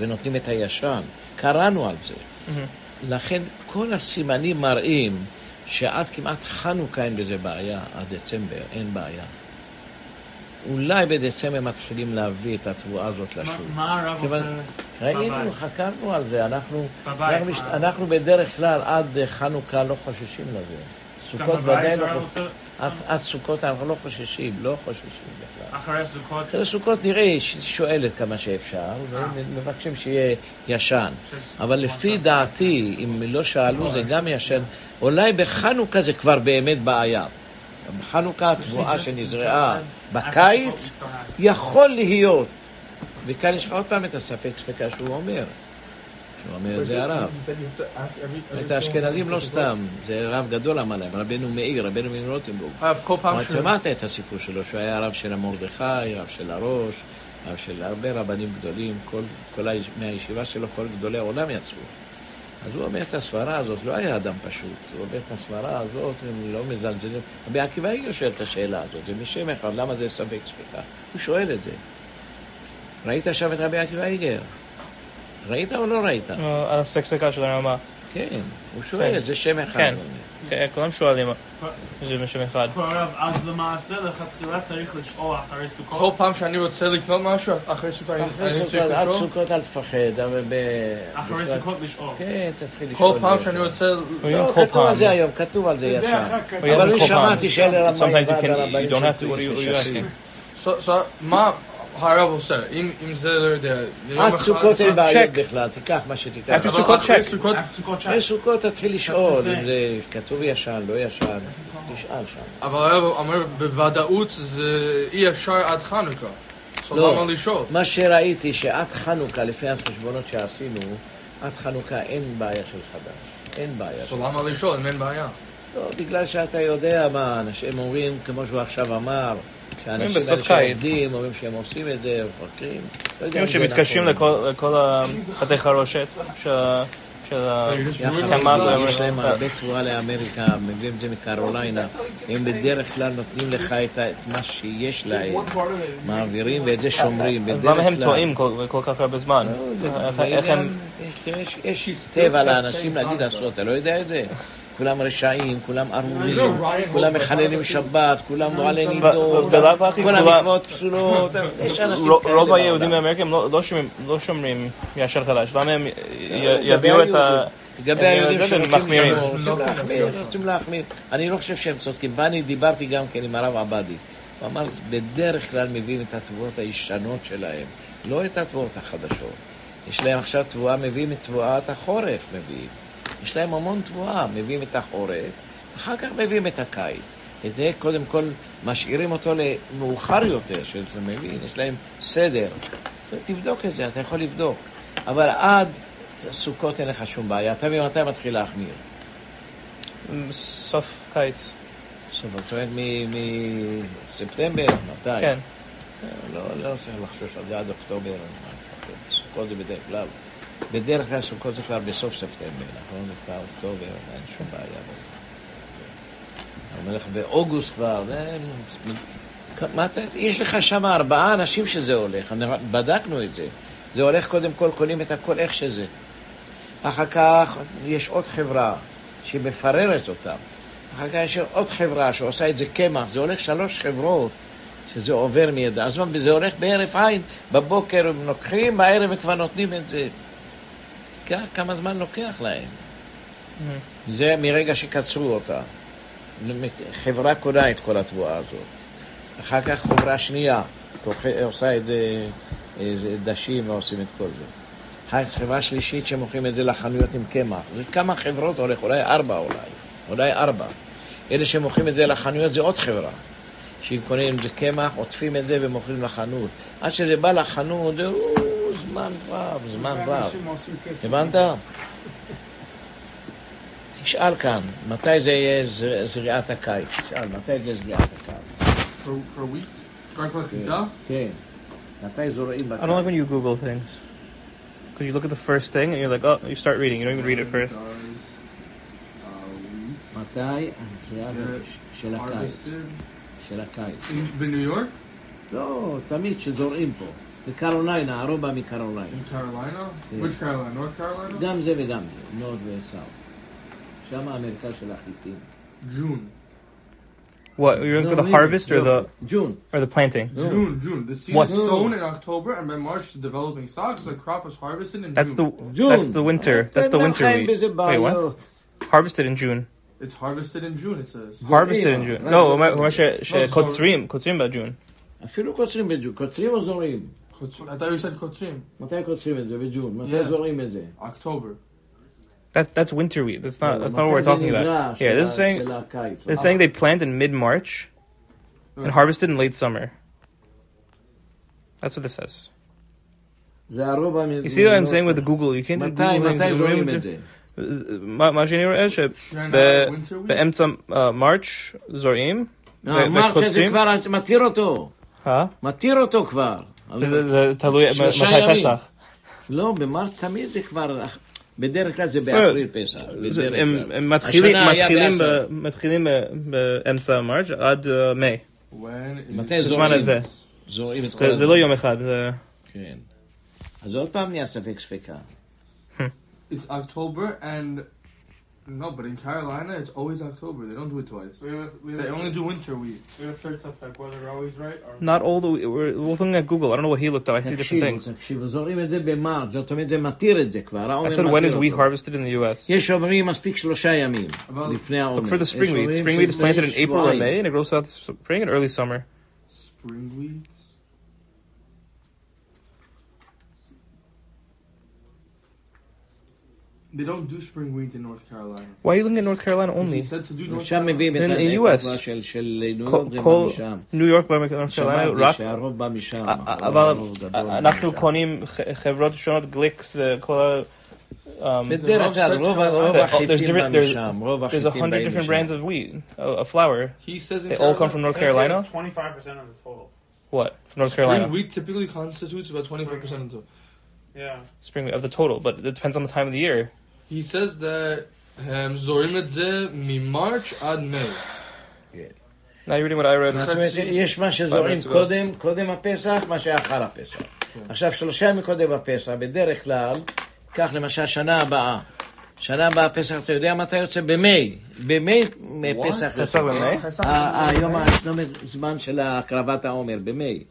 ונותנים את הישן. קראנו על זה. לכן כל הסימנים מראים שעד כמעט חנוכה אין בזה בעיה, עד דצמבר אין בעיה. אולי בדצמבר מתחילים להביא את התבואה הזאת לשוק. מה הרב עושה? ראינו, בבית. חקרנו על זה, אנחנו, בבית, אנחנו, מה? אנחנו בדרך כלל עד אה, חנוכה לא חוששים לזה. סוכות ודאי לא חוששים. עד, עד סוכות אנחנו לא חוששים, לא חוששים בכלל. אחרי סוכות. אחרי סוכות נראה, שואלת כמה שאפשר, ומבקשים שיהיה ישן. אבל לפי דעתי, אם לא שאלו זה גם ישן, אולי בחנוכה זה כבר באמת בעיה. בחנוכה התבואה שנזרעה בקיץ, יכול להיות. וכאן יש לך עוד פעם את הספק ספקה שהוא אומר. שהוא אומר את זה הרב. את האשכנזים לא סתם, זה רב גדול אמר להם, רבנו מאיר, רבנו. הרב, כל פעם אבל ש... שמעת את הסיפור שלו, שהוא היה רב של המרדכי, רב של הראש, רב של הרבה רבנים גדולים, כל, כל היש... מהישיבה שלו, כל גדולי העולם יצאו. אז הוא אומר את הסברה הזאת, לא היה אדם פשוט, הוא אומר את הסברה הזאת, הם לא מזלזלים. רבי עקיבא איגר שואל את השאלה הזאת, זה משם אחד, למה זה ספק ספקה? הוא שואל את זה. ראית שם את רבי עקיבא איגר? ראית או לא ראית? אה, על הספק ספקה של הרמה. כן, הוא שואל, זה שם אחד. כן. כולם שואלים, זה משם אחד. אז למעשה לכתחילה צריך לשאול אחרי סוכות. כל פעם שאני רוצה לקנות משהו, אחרי סופה אני אחרי אני סוכות, צריך עד לשאול. סוכות אל תפחד, אבל ב... אחרי סוכות לשאול. כן, תתחיל לשאול. כל פעם. שאני רוצה... לא, כתוב על. זה היום, כתוב על זה ישר. אבל אני. שמעתי שאלה רמאים Sometimes you ועד can, הרבנים you don't have to, של what are you, what are you ש"סים. asking? So- so, מה הרב עושה? אם אם זה, לא יודע... עד סוכות אין בעיות. בכלל, תיקח מה שתיקח. עד סוכות צ'ק. סוכות- אחרי סוכות תתחיל לשאול זה- אם זה כתוב ישן, לא ישן, תשאל שם. אבל הרב אומר בוודאות זה אי אפשר עד חנוכה. לא. מה שראיתי שעד חנוכה, לפי החשבונות שעשינו, עד חנוכה אין בעיה של חדש. אין בעיה. So למה לשאול אם אין בעיה? לא, בגלל שאתה יודע מה, אנשים אומרים, כמו שהוא עכשיו אמר, שאנשים האלה. שעובדים, אומרים שהם עושים את זה, מפקרים. לא כאילו זה שמתקשרים נכון. לכל החתך חרושת של ה- של ה... יחד עם כמה- זאת, יש להם הרבה תבואה לאמריקה, מביאים את זה מקרוליינה. הם בדרך כלל נותנים לך את מה שיש להם, מעבירים ואת זה שומרים. אז למה הם. טועים כל כל כך הרבה זמן? לא, איך- הם... יש טבע לאנשים להגיד לעשות, אתה לא יודע את זה? כולם רשעים, כולם ארורים, כולם מחללים שבת, כולם מועלי נידות, כל המצוות פסולות, יש אנשים רוב- כאלה רוב בעולם. היהודים האמריקאים לא- לא שומרים- לא שומרים ישר חדש, למה הם יביאו את ה... לגבי היהודים שרוצים. לשמור, רוצים להחמיר, רוצים להחמיר. אני לא חושב שהם צודקים. ואני דיברתי גם כן עם הרב עבדי. הוא אמר, בדרך כלל מביאים את התבואות הישנות שלהם, לא את התבואות החדשות. יש להם עכשיו תבואה, מביאים את תבואת החורף, מביאים. יש להם המון תבואה, מביאים את החורף, אחר כך מביאים את הקיץ. את זה קודם כל משאירים אותו למאוחר יותר, שאתה מבין, יש להם סדר. תבדוק את זה, אתה יכול לבדוק. אבל עד סוכות אין לך שום בעיה. אתה ממתי מתחיל להחמיר? סוף קיץ. סוף, זאת אומרת מספטמבר? מתי? כן. לא, לא צריך לחשוש על זה עד אוקטובר. סוכות זה בדרך כלל. בדרך כלל סוכות זה כבר בסוף ספטמבר, נכון? כבר אוקטובר, אין שום בעיה בזה. אני אומר לך, באוגוסט כבר. יש לך שם ארבעה אנשים שזה הולך, בדקנו את זה. זה הולך קודם כל, קונים את הכל איך שזה. אחר כך יש עוד חברה שמפררת אותם. אחר כך יש עוד חברה שעושה את זה קמח. זה הולך שלוש חברות שזה עובר מידע. אז זה הולך בהרף עין, בבוקר הם לוקחים, בערב הם כבר נותנים את זה. תיקח כמה זמן לוקח להם. זה מרגע שקצרו אותה. חברה קונה את כל התבואה הזאת. אחר כך חברה שנייה עושה את זה, איזה דשים ועושים את כל זה. אחר כך חברה שלישית שמוכרים את זה לחנויות עם קמח. זה כמה חברות הולך, אולי ארבע אולי, אולי ארבע. אלה שמוכרים את זה לחנויות זה עוד חברה. שאם קונים עם זה קמח, עוטפים את זה ומוכרים לחנות. עד שזה בא לחנות, או, זמן רב, זמן רב. אנשים עושים כסף. הבנת? תשאל כאן, מתי זה יהיה זר- זריעת הקיץ? תשאל, מתי זה זריעת הקיץ? For for wheat? רק לחיטה? כן. מתי זורעים I don't like when you Google things. Because you look at the first thing and you're like, oh, you start reading. You don't even read it first. Does, uh, wheat מתי הזריעה get של הקיץ? harvested של הקיץ. in- בניו יורק? לא, תמיד שזורעים פה. מקרוליינה, הרוב בא מקרוליינה. In Carolina? Yeah. Which Carolina? North Carolina? גם זה וגם זה, נורד וסאוט. שם המרכז של החיטים. June. What you're looking for the לא, harvest or the ג'ון. or the planting? No. June, June. The seed What? is sown in October, and by March, the developing stalks. The crop is harvested in That's the June. June. that's the winter. That's the אתם winter חיים wheat. בזה Wait, what? בעיות. Harvested in June. It's harvested in June. It says. Harvested in June. Right. No, מה- מה ש- No, שקוצרים, קוצרים בג'ון. אפילו קוצרים בג'ון. קוצרים או זורעים? Kotsu- I thought you said Kotrim. מתי קוצרים את זה? בג'ון. מתי Yeah. זורעים את זה? October. That that's winter wheat. That's not that's not מתי what we're זה talking נזרע about. של Yeah, this ה- is saying של הקיץ? this is saying they plant in mid March and harvested in late summer. That's what this says. זה הרוב המ... You see what I'm saying with the Google? You can't do מתי, Google things. מתי זורעים רואים את זה? מה מה שאני רואה Shana, winter wheat? שבאמצע מרץ' זורעים אה, אמרת שזה וקוצרים. כבר מתיר אותו. אה? מתיר אותו כבר. זה- זה תלוי מתי. פסח. לא, במרץ תמיד זה כבר... בדרך כלל זה באפריל פסח. הם מתחילים השנה היה מתחילים בעשר. ב- מתחילים ב- באמצע מרץ' עד אה, מאי. Is מתי בזמן זורעים? הזה. זורעים את כל זה-. לא יום אחד. זה- כן. אז עוד פעם נהיה ספק ספקה. It's October and no, but in Carolina it's always October. They don't do it twice. We have, we They have, only do winter wheat. we have third suffix, whether we're always right or Not all the we're we're looking at Google. I don't know what he looked up. I see different תקשיבו, things. תקשיבו, זורעים את זה במרץ, זאת אומרת זה מתיר את זה כבר. I העומר said when is מתיר wheat אותו. harvested in the U.S. יש אומרים מספיק שלושה ימים אבל- לפני העומר. Look for the יש spring wheat. אומרים Spring wheat is שזה planted in April or שבועיים. May, and it grows throughout the spring and early summer. Spring wheat. They don't do spring wheat in North Carolina. Why are you looking at North Carolina He only? said to do North שם מביאים את In- in הנטע US. כבר של של ניו כל- יורק זה בא כל משם. ניו יורק בא מנורth Carolina, שמעתי רק שהרוב בא משם. אה, הרוב- אבל הרוב גדול בא אנחנו משם. קונים ח- חברות שונות, גליקס וכל ה... um, בדרך כלל רוב רוב There's החיטים בא different- there's- משם. רוב There's a החיטים hundred באים different brands משם. of wheat, uh, of flour. He says in They all come Carolina, from North Carolina. Twenty-five percent of the total. What? From North Spring Carolina. wheat typically constitutes about 25% of the Yeah. Spring wheat of the total, but it depends on the time of the year. He says that um, זורעים את זה ממרץ' עד מאי. Now you're reading what I read. זאת אומרת, יש מה ago. קודם, קודם הפסח, מה שאחר הפסח. עכשיו, שלושה ימים קודם הפסח, בדרך כלל, קח למשל שנה הבאה. שנה הבאה פסח, אתה יודע מתי יוצא? במאי. במאי פסח. יוצא? כן? היום הזמן של הקרבת העומר, במאי.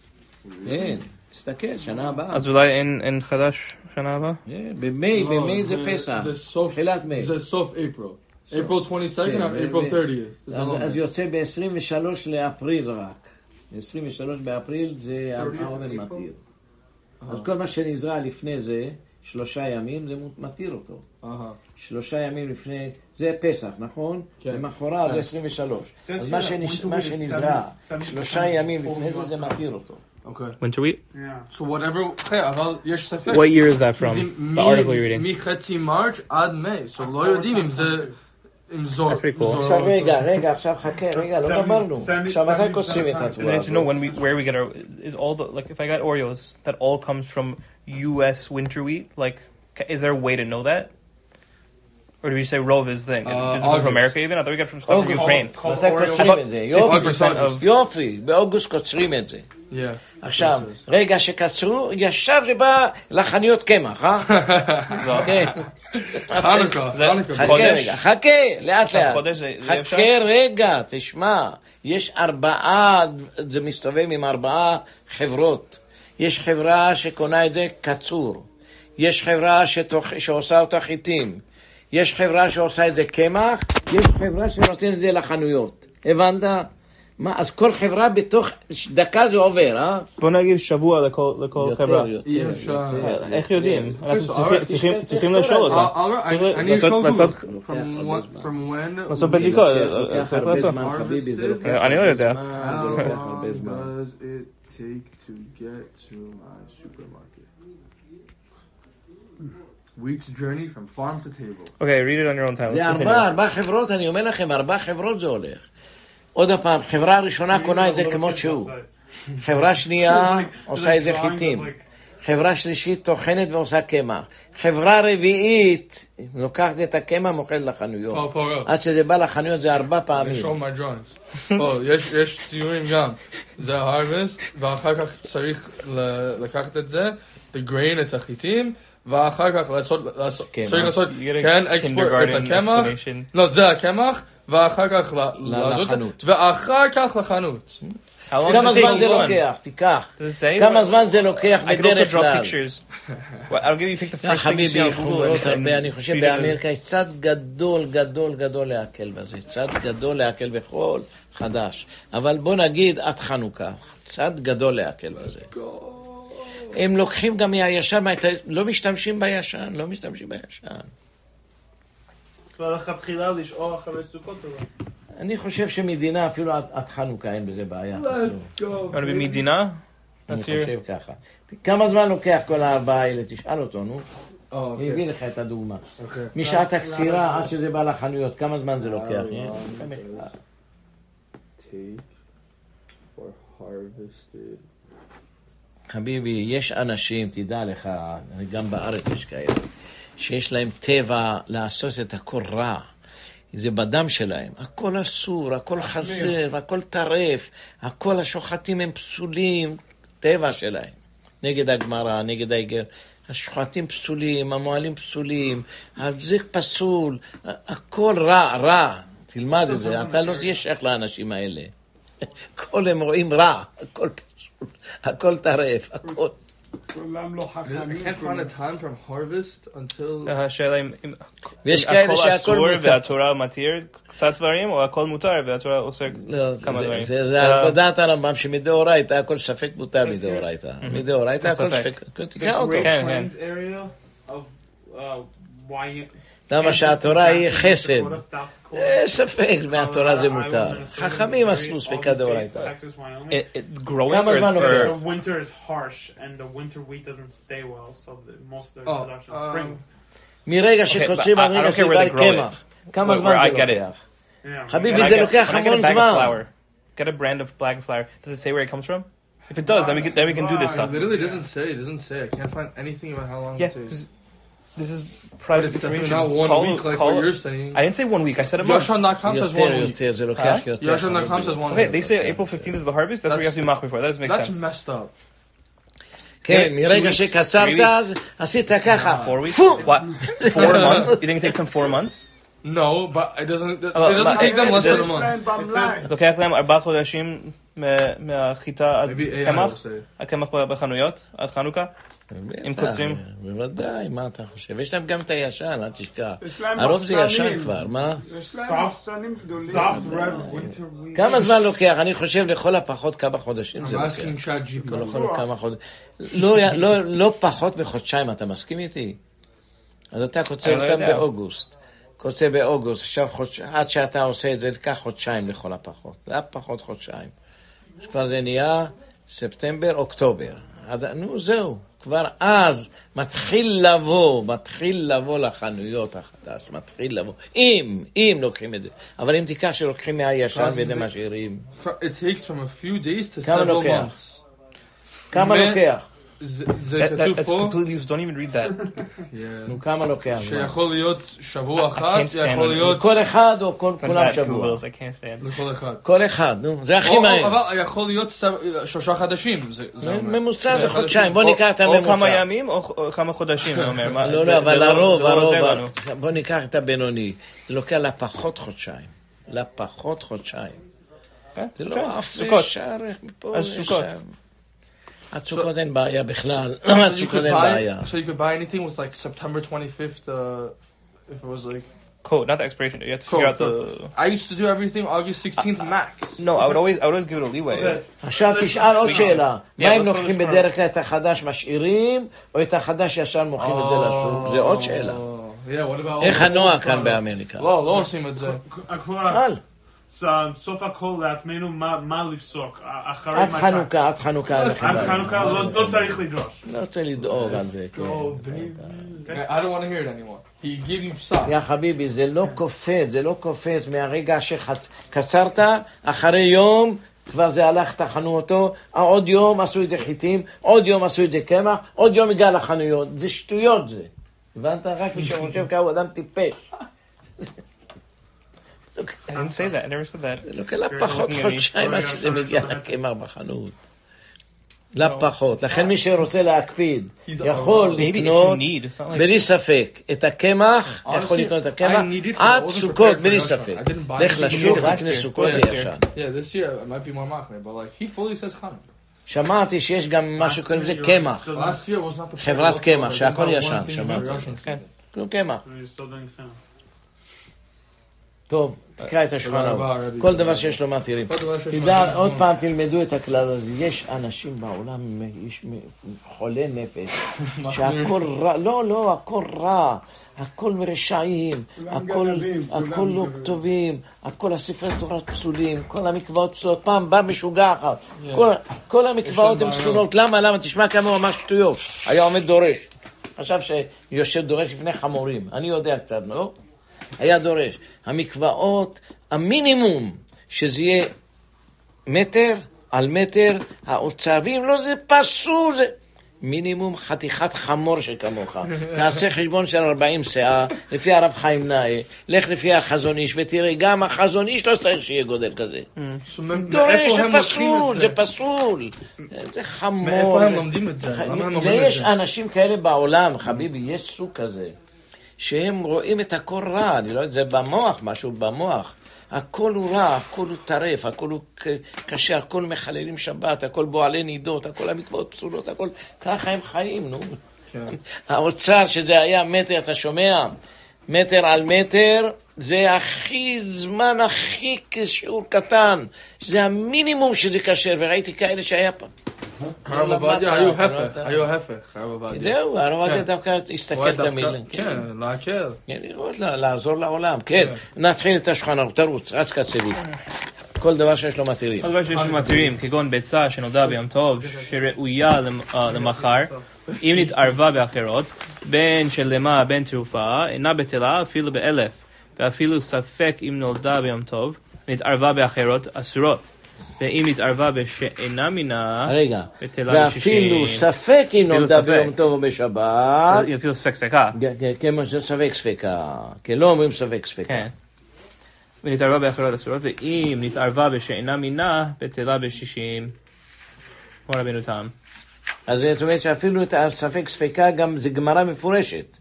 כן, תסתכל, שנה הבאה. אז אולי אין אין חדש שנה הבאה? כן, במאי, במאי זה פסח. זה סוף, תחילת מאי. זה סוף אפריל. April 22nd כן, or April ו- 30th. זה אז, לא אז. יוצא ב-23 לאפריל רק. 23 באפריל זה 30th העומר April? מתיר. אז כל מה שנזרע לפני זה, שלושה ימים, זה מתיר אותו. אהה. שלושה ימים לפני, זה פסח, נכון? כן. למחרת זה 23. אז מה שנש- מה שנזרע שלושה ימים לפני זה, זה מתיר אותו. אוקיי. Winter wheat? Yeah. So whatever, okay, אבל יש ספק. What year is that זה from? מ- The article you're reading. מחצי מרץ' עד מאי. So לא יודעים אם זה... אם זור. That's pretty cool. זור- עכשיו רגע, רגע, עכשיו חכה, רגע, לא Seventy- גמרנו. seventy- עכשיו מתי seventy קוסמים את percent. I התבואה need to know הזאת? when we where we get our is all the like if I got Oreos that all comes from U.S. winter wheat like ca- is there a way to know that? Or do we say Rove is thing? Uh, is it come August. from America even? I thought we got from stuff from August. Ukraine. Oreo. קוצרים את זה? יופי, 50% of יופי, באוגוסט קוצרים את זה. Yeah. עכשיו, רגע שקצרו, ישר זה בא לחנויות קמח, אה? כן. חנוכה, חנוכה. חכה? רגע, חכה, לאט לאט. חכה רגע, תשמע. יש ארבעה, זה מסתובב עם ארבעה חברות. יש חברה שקונה את זה קצור. יש חברה שעושה אותה חיטים. יש חברה שעושה את זה קמח. יש חברה שנותנת את זה לחנויות. הבנת? מה, אז כל חברה בתוך דקה זה עובר, אה? בוא נגיד שבוע לכל לכל יותר, חברה. יותר, אי אפשר. יותר, איך יותר. יודעים? אנחנו so, צריכים- תחקור לשאול I need to לעשות- we- בדיקות. לוקח- אה, אני לא הרבה יודע. זמן, זה לוקח הרבה How זמן. does it take to get to my supermarket? Week's journey from farm to table. Okay, read it on your own time. זה Let's ארבע, continue. ארבע חברות, אני אומר לכם, ארבע חברות זה הולך. עוד פעם, חברה ראשונה קונה את זה כמות שהוא. חברה שנייה עושה את זה חיטים. חברה שלישית טוחנת ועושה קמח. חברה רביעית לוקחת את הקמח, מוכרת לחנויות. פה, פה, עד שזה בא לחנויות זה ארבע אני פעמים. show my drawings. פה, יש- יש ציורים גם. זה ה-harvest, ואחר כך צריך ל- לקחת את זה, the grain, את החיטים, ואחר כך לעשות, לעשות- כן, צריך? לעשות, כן, אקספורט, את הקמח. לא, זה הקמח, ואחר כך לחנות. ואחר כך לחנות. Long כמה זמן? זה. לוקח? תיקח. כמה זמן זה לוקח בדרך כלל? חביבי, הרבה, אני חושב באמריקה יש צד גדול, גדול, גדול להקל בזה. צד גדול להקל בכל חדש. אבל בוא נגיד עד חנוכה, צד גדול להקל בזה. הם לוקחים גם מהישן, מה- לא משתמשים בישן, לא משתמשים בישן. כבר לכתחילה לשאול אחרי סוכות לא? אני חושב שמדינה, אפילו עד חנוכה אין בזה בעיה. You want to be מדינה? אני. חושב ככה. כמה זמן לוקח כל הארבעה האלה? תשאל אותו, נו. Oh, אני אביא לך את הדוגמה. אוקיי. משעת הקצירה עד שזה בא לחנויות, כמה זמן זה לוקח? אה? take or harvested. חביבי, יש אנשים, תדע לך, גם בארץ יש כאלה, שיש להם טבע לעשות את הכל רע. זה בדם שלהם. הכל אסור, הכל חזר, הכל טרף, הכל השוחטים הם פסולים, טבע שלהם. נגד הגמרא, נגד ההיגר. השוחטים פסולים, המוהלים פסולים, הזיק פסול, הכל רע, רע. תלמד את זה, אתה לא תהיה שייך לאנשים האלה. הכל הם רואים רע, הכל פסול, הכל טרף, הכל. כולם לא I חכמים. can't find a time from harvest until... השאלה אם אם- ויש אם כאלה הכל שהכל אסור מותר. והתורה מתיר קצת דברים, או הכל מותר והתורה אוסר לא, כמה זה- דברים. זה- זה אה, בדעת הרמב"ם שמדאורייתא הכל ספק מותר מדאורייתא. מדאורייתא הכל ספק. ספק, תקרא אותו. כן, Plains area of uh, why... למה שהתורה היא חסד. Dakota, South Dakota, אה, ספק, מהתורה זה Colorado, מותר. Iowa, Minnesota, חכמים Missouri, עשו all ספקא these דאורייתא. states, Texas, Wyoming. it- it growing כמה or- זמן or- לוקח? The winter is harsh, and the winter wheat doesn't stay well, so the, most of their Oh, production um, is spring. מרגע שקוצרים but עד I- I רגע don't care where they שבא grow it. קמח. כמה Where- זמן where זה I get it. לוקח? Yeah, חביבי, When I זה get- לוקח when I get a המון bag of זמן. flour, Get a brand of black flour. Does it say where it comes from? If it does, then we can then we can do this It stuff. literally doesn't say. It doesn't say. I can't find anything about how long Yeah, it takes. 'cause this is But private it's definitely information. not one Call- week like call- what you're saying. I didn't say one week. I said a month. Yashan.com says יותר, one week. יותר, זה לוקח Huh? יותר. Yashan.com says one Okay, week. they say April 15th is the harvest. That's, where you have to be machmir for. That doesn't make That's sense. messed up. כן, מרגע Two weeks, שקצרת three weeks. אז עשית ככה. Four weeks? פו! What? Four months? You think it takes them four months? No, but it doesn't. It Oh, doesn't but- take them less than a יש month. להם במלאי. לוקח להם ארבעה חודשים מה- מהחיטה עד קמח? הקמח בחנויות עד חנוכה? אם בטח, קוצרים? בוודאי, מה אתה חושב? יש להם גם את הישן, אל תשכח. הרוב זה. ישן כבר, מה? יש להם Soft- מחסנים גדולים. כמה זמן לוקח? אני חושב לכל הפחות כמה חודשים זה לוקח. לא. לא, לא, לא פחות מחודשיים, אתה מסכים איתי? אז אתה קוצר אותם. באוגוסט. קוצר באוגוסט, עכשיו חודש... עד שאתה עושה את זה, תיקח חודשיים לכל הפחות. זה היה פחות חודשיים. כבר זה נהיה ספטמבר, אוקטובר. עד... נו, זהו. כבר אז מתחיל לבוא, מתחיל לבוא לחנויות החדש, מתחיל לבוא. אם, אם לוקחים את זה. אבל אם תיקח שלוקחים מהישן ואז ואת זה- משאירים. כמה לוקח? כמה לוקח? זה- כתוב that's פה, completely useless. Don't even read that. Yeah. נו, כמה לוקח? שיכול להיות שבוע אחד, can't stand יכול it. להיות כל אחד או כולם שבוע? לכל אחד. כל אחד, נו, זה הכי מהר. אבל יכול להיות שלושה חדשים. ממוצע זה חודשיים, בוא. ניקח את או כמה הממוצע. ימים או כמה חודשים, אני אומר. מה, לא, לא, אבל הרוב, לא הרוב, לנו. בוא ניקח את הבינוני. זה לוקח לפחות חודשיים. לפחות חודשיים. כן, זה לא אף סוכות. שער מפה לשם. סוכות. הסוכות אין בעיה בכלל. So you הסוכות could אין buy, בעיה. so you could buy anything with like September 25th, uh, if it was like. Code, not the expiration date. You have to Cool, figure out cool. the. I used to do everything August 16th max. No, I would always, I would always give it a leeway. עכשיו תשאל עוד שאלה. מה אם let's go לוקחים to בדרך כלל את החדש משאירים, או את החדש ישר מוכרים את זה לשוק? זה עוד שאלה. Oh, Yeah, what about איך הנוהג כאן באמריקה? לא, לא עושים את זה. כבר שאל. ס- סוף הכל לעצמנו מה מה לפסוק א- אחרי עד. חנוכה, עד חנוכה. עד. חנוכה לא לא צריך לדרוש. לא רוצה לדאוג על זה, כן. I I don't want to hear it anymore. He gave you stuff. יא חביבי, זה לא קופץ, זה לא קופץ מהרגע שקצרת, אחרי יום כבר זה הלך, טחנו אותו, עוד יום עשו את זה חיטים, עוד יום עשו את זה קמח, עוד יום הגיע לחנויות. זה שטויות זה. הבנת? רק מי שחושב ככה הוא אדם טיפש. I didn't say that. I never said that. זה לוקח לה פחות חודשיים עד שזה מגיע לקמח בחנות. לפחות. לכן מי שרוצה להקפיד יכול Maybe if you לקנות need. It's not like בלי ספק את הקמח, יכול Honestly, לקנות את I הקמח needed it, I עד wasn't סוכות, prepared for בלי Yoshan. ספק. I didn't buy לך it. לשוק, You needed it תקנה last year. סוכות, זה Last year. ישן. Yeah, this year it might be more machne, but like he fully says Hanukkah. שמעתי שיש גם משהו קוראים לזה you're קמח. still- Last year was not prepared. חברת whatsoever. קמח, They שהכל didn't buy ישן, one thing שמעתי. for Russian כן. season. כלום קמח. טוב, תקרא את השולחן ערוך. כל דבר שיש לו מתירים. תדע. עוד פעם תלמדו את הכלל הזה. יש אנשים בעולם, יש חולי נפש, שהכל רע, לא, לא, הכל רע, הכל מרשעים, הכל לא. טובים, הכל הספרי תורה פסולים, כל המקוואות פסולות. פעם בא משוגע אחת, כל- כל המקוואות הן. פסולות. למה? למה? תשמע כמה הוא אמר שטויות. היה עומד דורש. חשב שיושב דורש לפני חמורים. אני יודע קצת, לא? היה דורש. המקוואות, המינימום שזה יהיה מטר על מטר, האוצר, ואם לא זה פסול, זה מינימום חתיכת חמור שכמוך. תעשה חשבון של 40 שאה, לפי הרב חיים נאה, לך לפי החזון איש, ותראה, גם החזון איש לא צריך שיהיה גודל כזה. מ- דורש, זה פסול, זה? פסול. זה חמור. מאיפה הם לומדים את זה? יש? אנשים כאלה בעולם, חביבי, יש סוג כזה, שהם רואים את הכל רע, אני לא יודע, זה במוח, משהו במוח. הכל הוא רע, הכל הוא טרף, הכל הוא קשה, הכל מחללים שבת, הכל בועלי נידות, הכל המקוואות פסולות, הכל... ככה הם חיים, נו. כן. האוצר שזה היה מטר, אתה שומע? מטר על מטר, זה הכי זמן הכי כשיעור קטן. זה המינימום שזה כשר, וראיתי כאלה שהיה פעם. הרב למדת, עובדיה היו לא הפך. היו הפך, הרב עובדיה. זהו, הרב עובדיה כן. דווקא הוא הסתכל. דווקא- כן, להקל. כן, לראות, לעזור לעולם. כן, נתחיל את השולחן ערוך, תרוץ, רץ קצבי. כל דבר שיש לו מתירים. כל דבר שיש לו מתירים, כגון ביצה שנולדה ביום טוב, שראויה למ- אה, למחר, אם נתערבה באחרות, בין שלמה בין תרופה, אינה בטלה אפילו באלף, ואפילו ספק אם נולדה ביום טוב, נתערבה באחרות אסורות. ואם נתערבה בשאינה מינה, רגע, ואפילו. ספק אם אפילו נולדה. ביום טוב או בשבת, אפילו ספק ספקה. כן, כן, כן, זה ספק ספקה. כן, לא אומרים ספק ספקה. כן. ונתערבה באחרות אסורות, ואם נתערבה בשאינה מינה, בטלה בשישים. כמו רבינו תם. אז זאת אומרת שאפילו את הספק ספקה, גם זה גמרא מפורשת,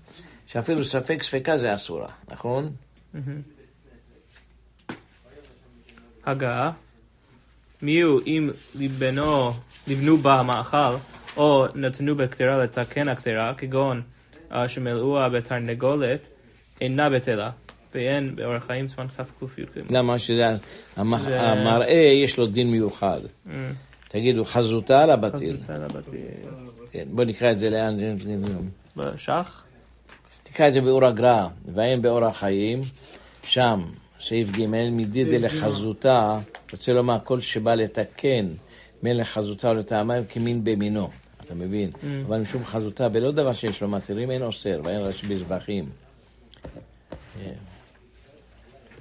שאפילו ספק ספקה זה אסורה, נכון? הגה, מי הוא אם ליבנו, ליבנו בה המאכל, או נתנו בקטרה לתקן הקטרה, כגון אה, שמלאוה בתרנגולת, אינה בטלה. ואין באורח חיים זמן כ"קי"ג. למה שזה, המ- זה- המראה יש לו דין מיוחד. תגידו, חזותה על הבתיל. כן, בוא נקרא את זה לאן, בשח? תקרא את זה באור הגר"א, ואין באור החיים, שם, סעיף ג', מדידי לחזותה, רוצה לומר, כל שבא לתקן מלך חזותה או לטעמיים כמין במינו, אתה מבין? אבל משום חזותה, בלא דבר שיש לו מתירים, אין אוסר, ואין רש"י בזבחים. כן.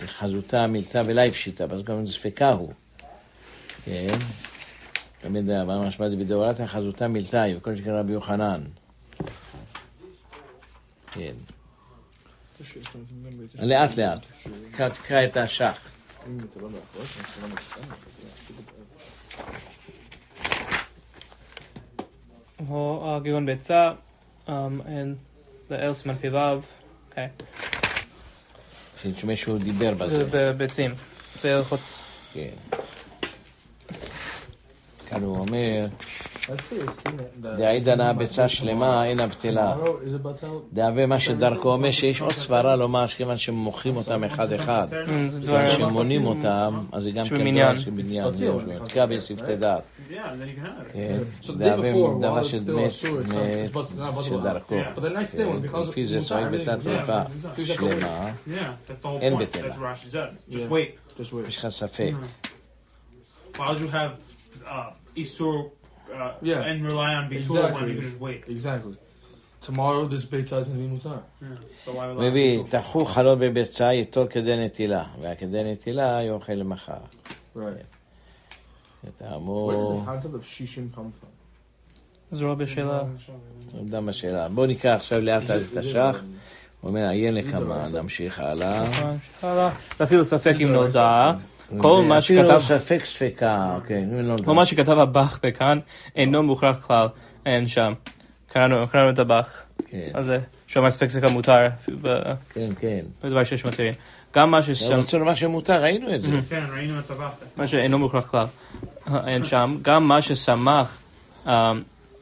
חזותה מילתה ולאי פשיטה, אז גם ספקה הוא. כן? תמיד מה משמע זה בדאורתא חזותה מילתה, וכל שקרא רבי יוחנן. כן. לאט לאט. תקרא- את השח. או ביצה, לאל סימן פ"ו, אוקיי. שנשמע שהוא דיבר בזה. וביצים. בהלכות כן. כאן הוא אומר, דעידא נא ביצה שלמה אינה בטלה. is it בטל? דהווה מה שדרכו אומר שיש עוד סברה לומר שכיוון שמוחים אותם אחד אחד, אמ, זה דבר... שמונים אותם, אז זה גם כן שבמניין. דבר שבניין. תקרא בשפתי דעת. כן. דהווה דבר while it's still שמת asur, it's not, it's מת but, not but שדרכו. לפי זה ביצת everything- טרפה Yeah, שלמה, אין. בטלה. יש לך ספק. Why would you have uh, Isur uh, Yeah. and rely on Bitur when Exactly. you can just wait? Exactly. Tomorrow, this beitza is going to be mutar. Yeah. So why rely on מביא, Bitur? תחו חלום בביצה, יטול כדי נטילה, והכדי נטילה יאכל למחר. Right. Where does טעמו, the concept of shishin come from? זה לא בשאלה. עמדה בשאלה. בוא ניקח עכשיו לאט לאט את השח. הוא אומר, עיין לך מה, נמשיך הלאה. הלאה. ואפילו ספק אם נודע. כל מה אפילו שכתב... ספק ספקה, כן, לא כל מה שכתב הבח בכאן אינו מוכרח כלל, אין שם. קראנו את הבח. כן, אז זה שאומר ספק ספקה מותר, כן, כן. בדבר שיש מתירים. גם מה ששם, רוצה לומר שמותר, ראינו את זה. כן, ראינו את הבחת. מה שאינו מוכרח כלל, אין שם. גם מה ששמח אה,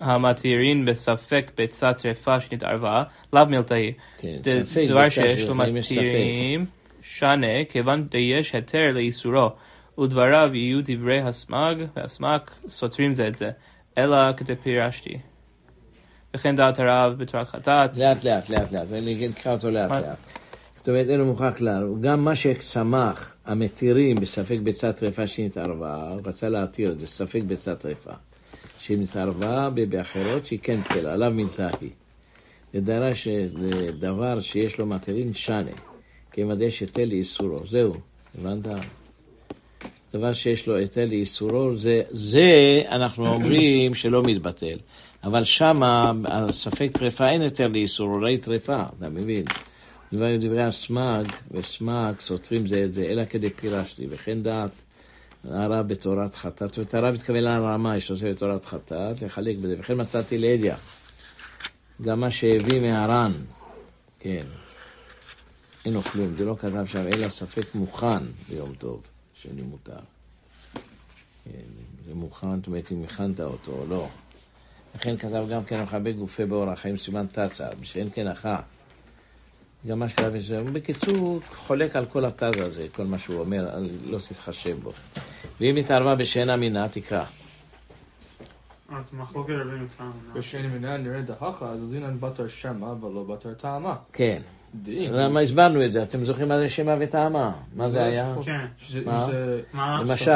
המתירין בספק ביצה טרפה שנתערבה, לאו מילתאי. כן, ספק דבר ביצה שיש לו טרפה, אם יש ספק. שנה, כיוון שיש היתר לאיסורו, ודבריו יהיו דברי הסמ"ג והסמ"ק סותרים זה את זה, אלא כדפירשתי. וכן דעת הרב בתורת חטאת, לאט לאט, לאט לאט, אני אקרא אותו לאט? לאט. זאת אומרת, אין לו מוכרח כלל. גם מה שצמח, המתירים בספק ביצה טרפה שנתערבה, הוא רצה להתיר את זה, ספק ביצה טרפה. שנתערבה באחרות שהיא כן פלא, עליו מנצה היא. זה דבר, ש... זה דבר שיש לו מתירים שנה, כמדי היטל לאיסורו, זהו, הבנת? דבר שיש לו היטל לאיסורו, זה, זה אנחנו אומרים שלא מתבטל. אבל שמה, הספק טרפה אין היתר לאיסורו, ראי טרפה, אתה מבין? דברי, דברי הסמ"ג וסמ"ג סותרים זה את זה, אלא כדי פירשתי, וכן דעת הרב בתורת חטאת, ואת הרב התכוון לרמה, יש עושה בתורת חטאת, לחלק בזה, וכן מצאתי לאדיה. גם מה שהביא מהר"ן, כן, אין לו כלום, זה לא כתב שם, אלא ספק מוכן ביום טוב, שאני מותר. כן, זה מוכן, זאת אומרת, אם הכנת אותו או לא. לכן כתב גם כן מכבה גופי באור החיים סימן תצ"א, שאין כן אחא. גם מה שכתב בזה, בקיצור, חולק על כל התז הזה, כל מה שהוא אומר, אל- לא תתחשב בו. ואם התערבה בשאינה מינה, תקרא. אז מחלוקת רבים איתנו. בשני מנהל נראה דהכה, אז דינן בתר שמה ולא בתר טעמה. כן. למה הסברנו את זה? אתם זוכרים מה זה שמה וטעמה? מה זה היה? כן. מה? זה... למשל,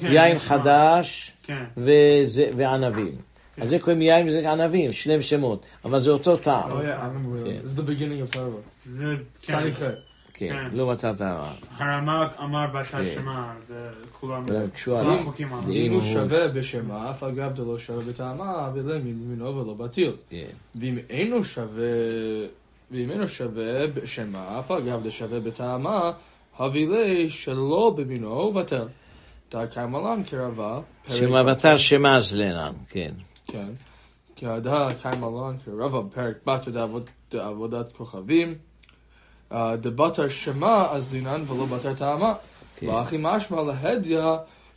כן, יין. חדש כן. וזה- וענבים. אז זה קוראים יין וזה ענבים, שניהם שמות, אבל זה אותו טעם. The beginning of Torah. זה, כן. לא מצאת... הרמ"ג אמר כן. בתא שמה, וכולם. דין. אם הוא הוא- שווה בשמה, אף אגב דלא שווה בטעמה, ולא מינו ולא בטיל. ואם אינו שווה, ואם אינו שווה בשמה, אף אגב דשווה בטעמה, הביא לי שלא במינו בטל. דקיימלן קרבה. פרק שמבטר שמה זלנן, כן. כן. כהדה קיימלן קרבה בפרק בתר דעבוד- דעבודת כוכבים. אה, דבתר שמה אז דינן ולא בתר טעמה. כן. ואחי משמע להדיא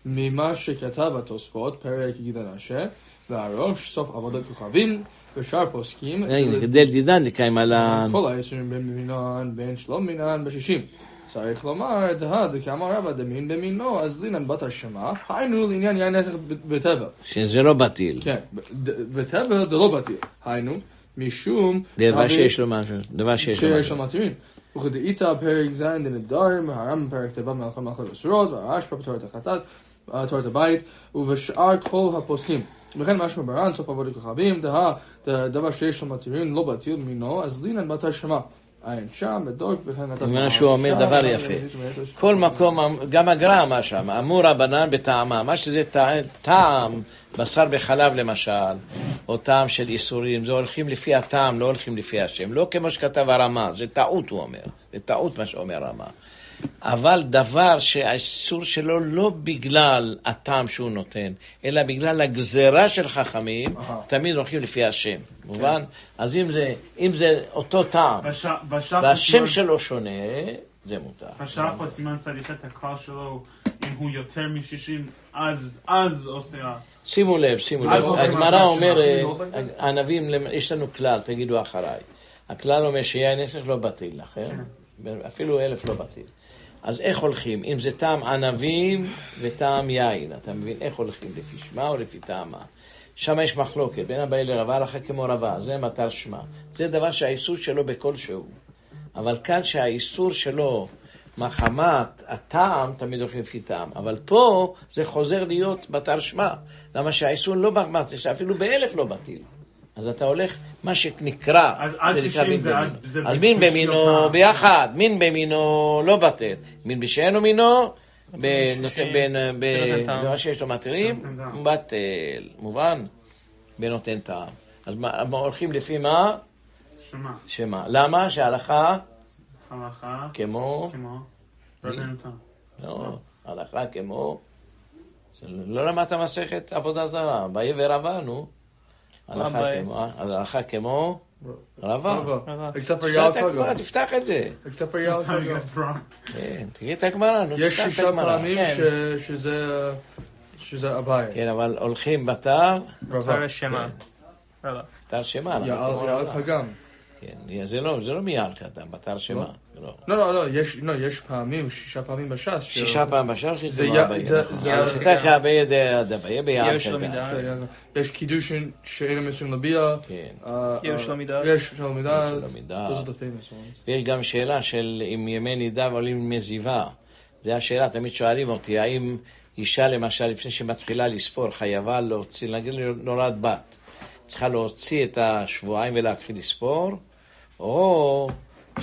ממה שכתב התוספות, פרק י"ד אשר, והראש סוף עבודת כוכבים, ושאר פוסקים. הנה, גדל דידן דקיים עלן. כל העשרים בין במינן, בין שלא מינן, בשישים. צריך לומר, דהה דקאמר רבא דמין במינו, אז דינן בת השמה, היינו לעניין יין נצח בטבע. שזה לא בטיל. כן, בטבע דלא בטיל. היינו, משום... דבר שיש לו משהו, דבר שיש לו שיש משהו. לו מתאימים. וכדאיתא פרק ז' דנדרים, הרמב"ם פרק ט"ו מלאכה מלאכות אסורות, והרשב"א בתורת החטאת, תורת הבית, ובשאר כל הפוסקים. וכן משמע ברן, סוף עבודת כוכבים, דהה, ד- דבר שיש לו מתאימים, לא בטיל מינו, אז דינן בת השמה. עין שם, בדוק, וכן נתת... מה שהוא אומר דבר יפה. כל מקום, גם הגר"א אמר שם, אמרו רבנן בטעמה, מה שזה טע- טעם, בשר בחלב למשל, או טעם של איסורים, זה הולכים לפי הטעם, לא הולכים לפי השם. לא כמו שכתב הרמה, זה טעות הוא אומר, זה טעות מה שאומר הרמה. אבל דבר שהאיסור שלו לא בגלל הטעם שהוא נותן, אלא בגלל הגזרה של חכמים, אהה. תמיד הולכים לפי השם, מובן? אז אם זה, אם זה אותו טעם, בש- והשם שלו שונה, זה מותר. בשחר סימן צריך את הקהל שלו, אם הוא יותר מ-60, אז אז עושה... שימו לב, שימו לב, הגמרא אומרת, השם. הענבים, יש לנו כלל, תגידו אחריי. הכלל אומר שיין עסק לא בטיל, לכן? כן. אפילו אלף לא בטיל. אז איך הולכים? אם זה טעם ענבים וטעם יין, אתה מבין? איך הולכים? לפי שמה או לפי טעמה? שם יש מחלוקת, בין הבאי לרבה הלכה כמו רבה, זה מטר שמה. זה דבר שהאיסור שלו בכלשהו. אבל כאן שהאיסור שלו מחמת הטעם, תמיד הולכים לפי טעם. אבל פה זה חוזר להיות מטר שמה. למה שהאיסור לא מחמת, זה שאפילו באלף לא בטיל. אז אתה הולך, מה שנקרא, אז עד נקרא 60 מין זה במינו. זה אז מין במינו ביחד, מין במינו לא בטל. מין בשאינו מינו. במה שיש לו מתירים. בטל, מובן? בנותן טעם. אז מה, הולכים לפי מה? שמה? שמה? למה? שההלכה הלכה כמו... כמו תם. לא, הלכה כמו... זה לא למדת מסכת עבודה זרה, ויהי ורבה, נו. הלכה. כמו... אז הלכה כמו... רבה. רבה. Except for תפתח את זה. כן, תגיד את הגמרא, נו, יש תפתח את שישה הגמרא. פעמים כן. ש- שזה שזה אביי. כן, אבל הולכים בתר, רבה. תר שמע. רבה. בתר שמע. אנחנו יעל. חגם. כן, זה לא, זה לא מיעל קטן, בתר שמע. לא. לא, לא, לא, יש, לא, יש פעמים, שישה פעמים בש"ס. שישה פעם בשער זה זה- שיטה כאביה דביה ביעל יש קידושין שאינם מסוים לביאה. כן. אה, יש אה, לו מידה. יש שלום מידה. יש לו מידה. Those are the famous ones. ויש גם שאלה של אם ימי נידה ועולים ימי זיווה. זו השאלה, תמיד שואלים אותי, האם אישה למשל, לפני שמתחילה לספור, חייבה להוציא, נגיד נולד בת, צריכה להוציא את השבועיים ולהתחיל לספור, או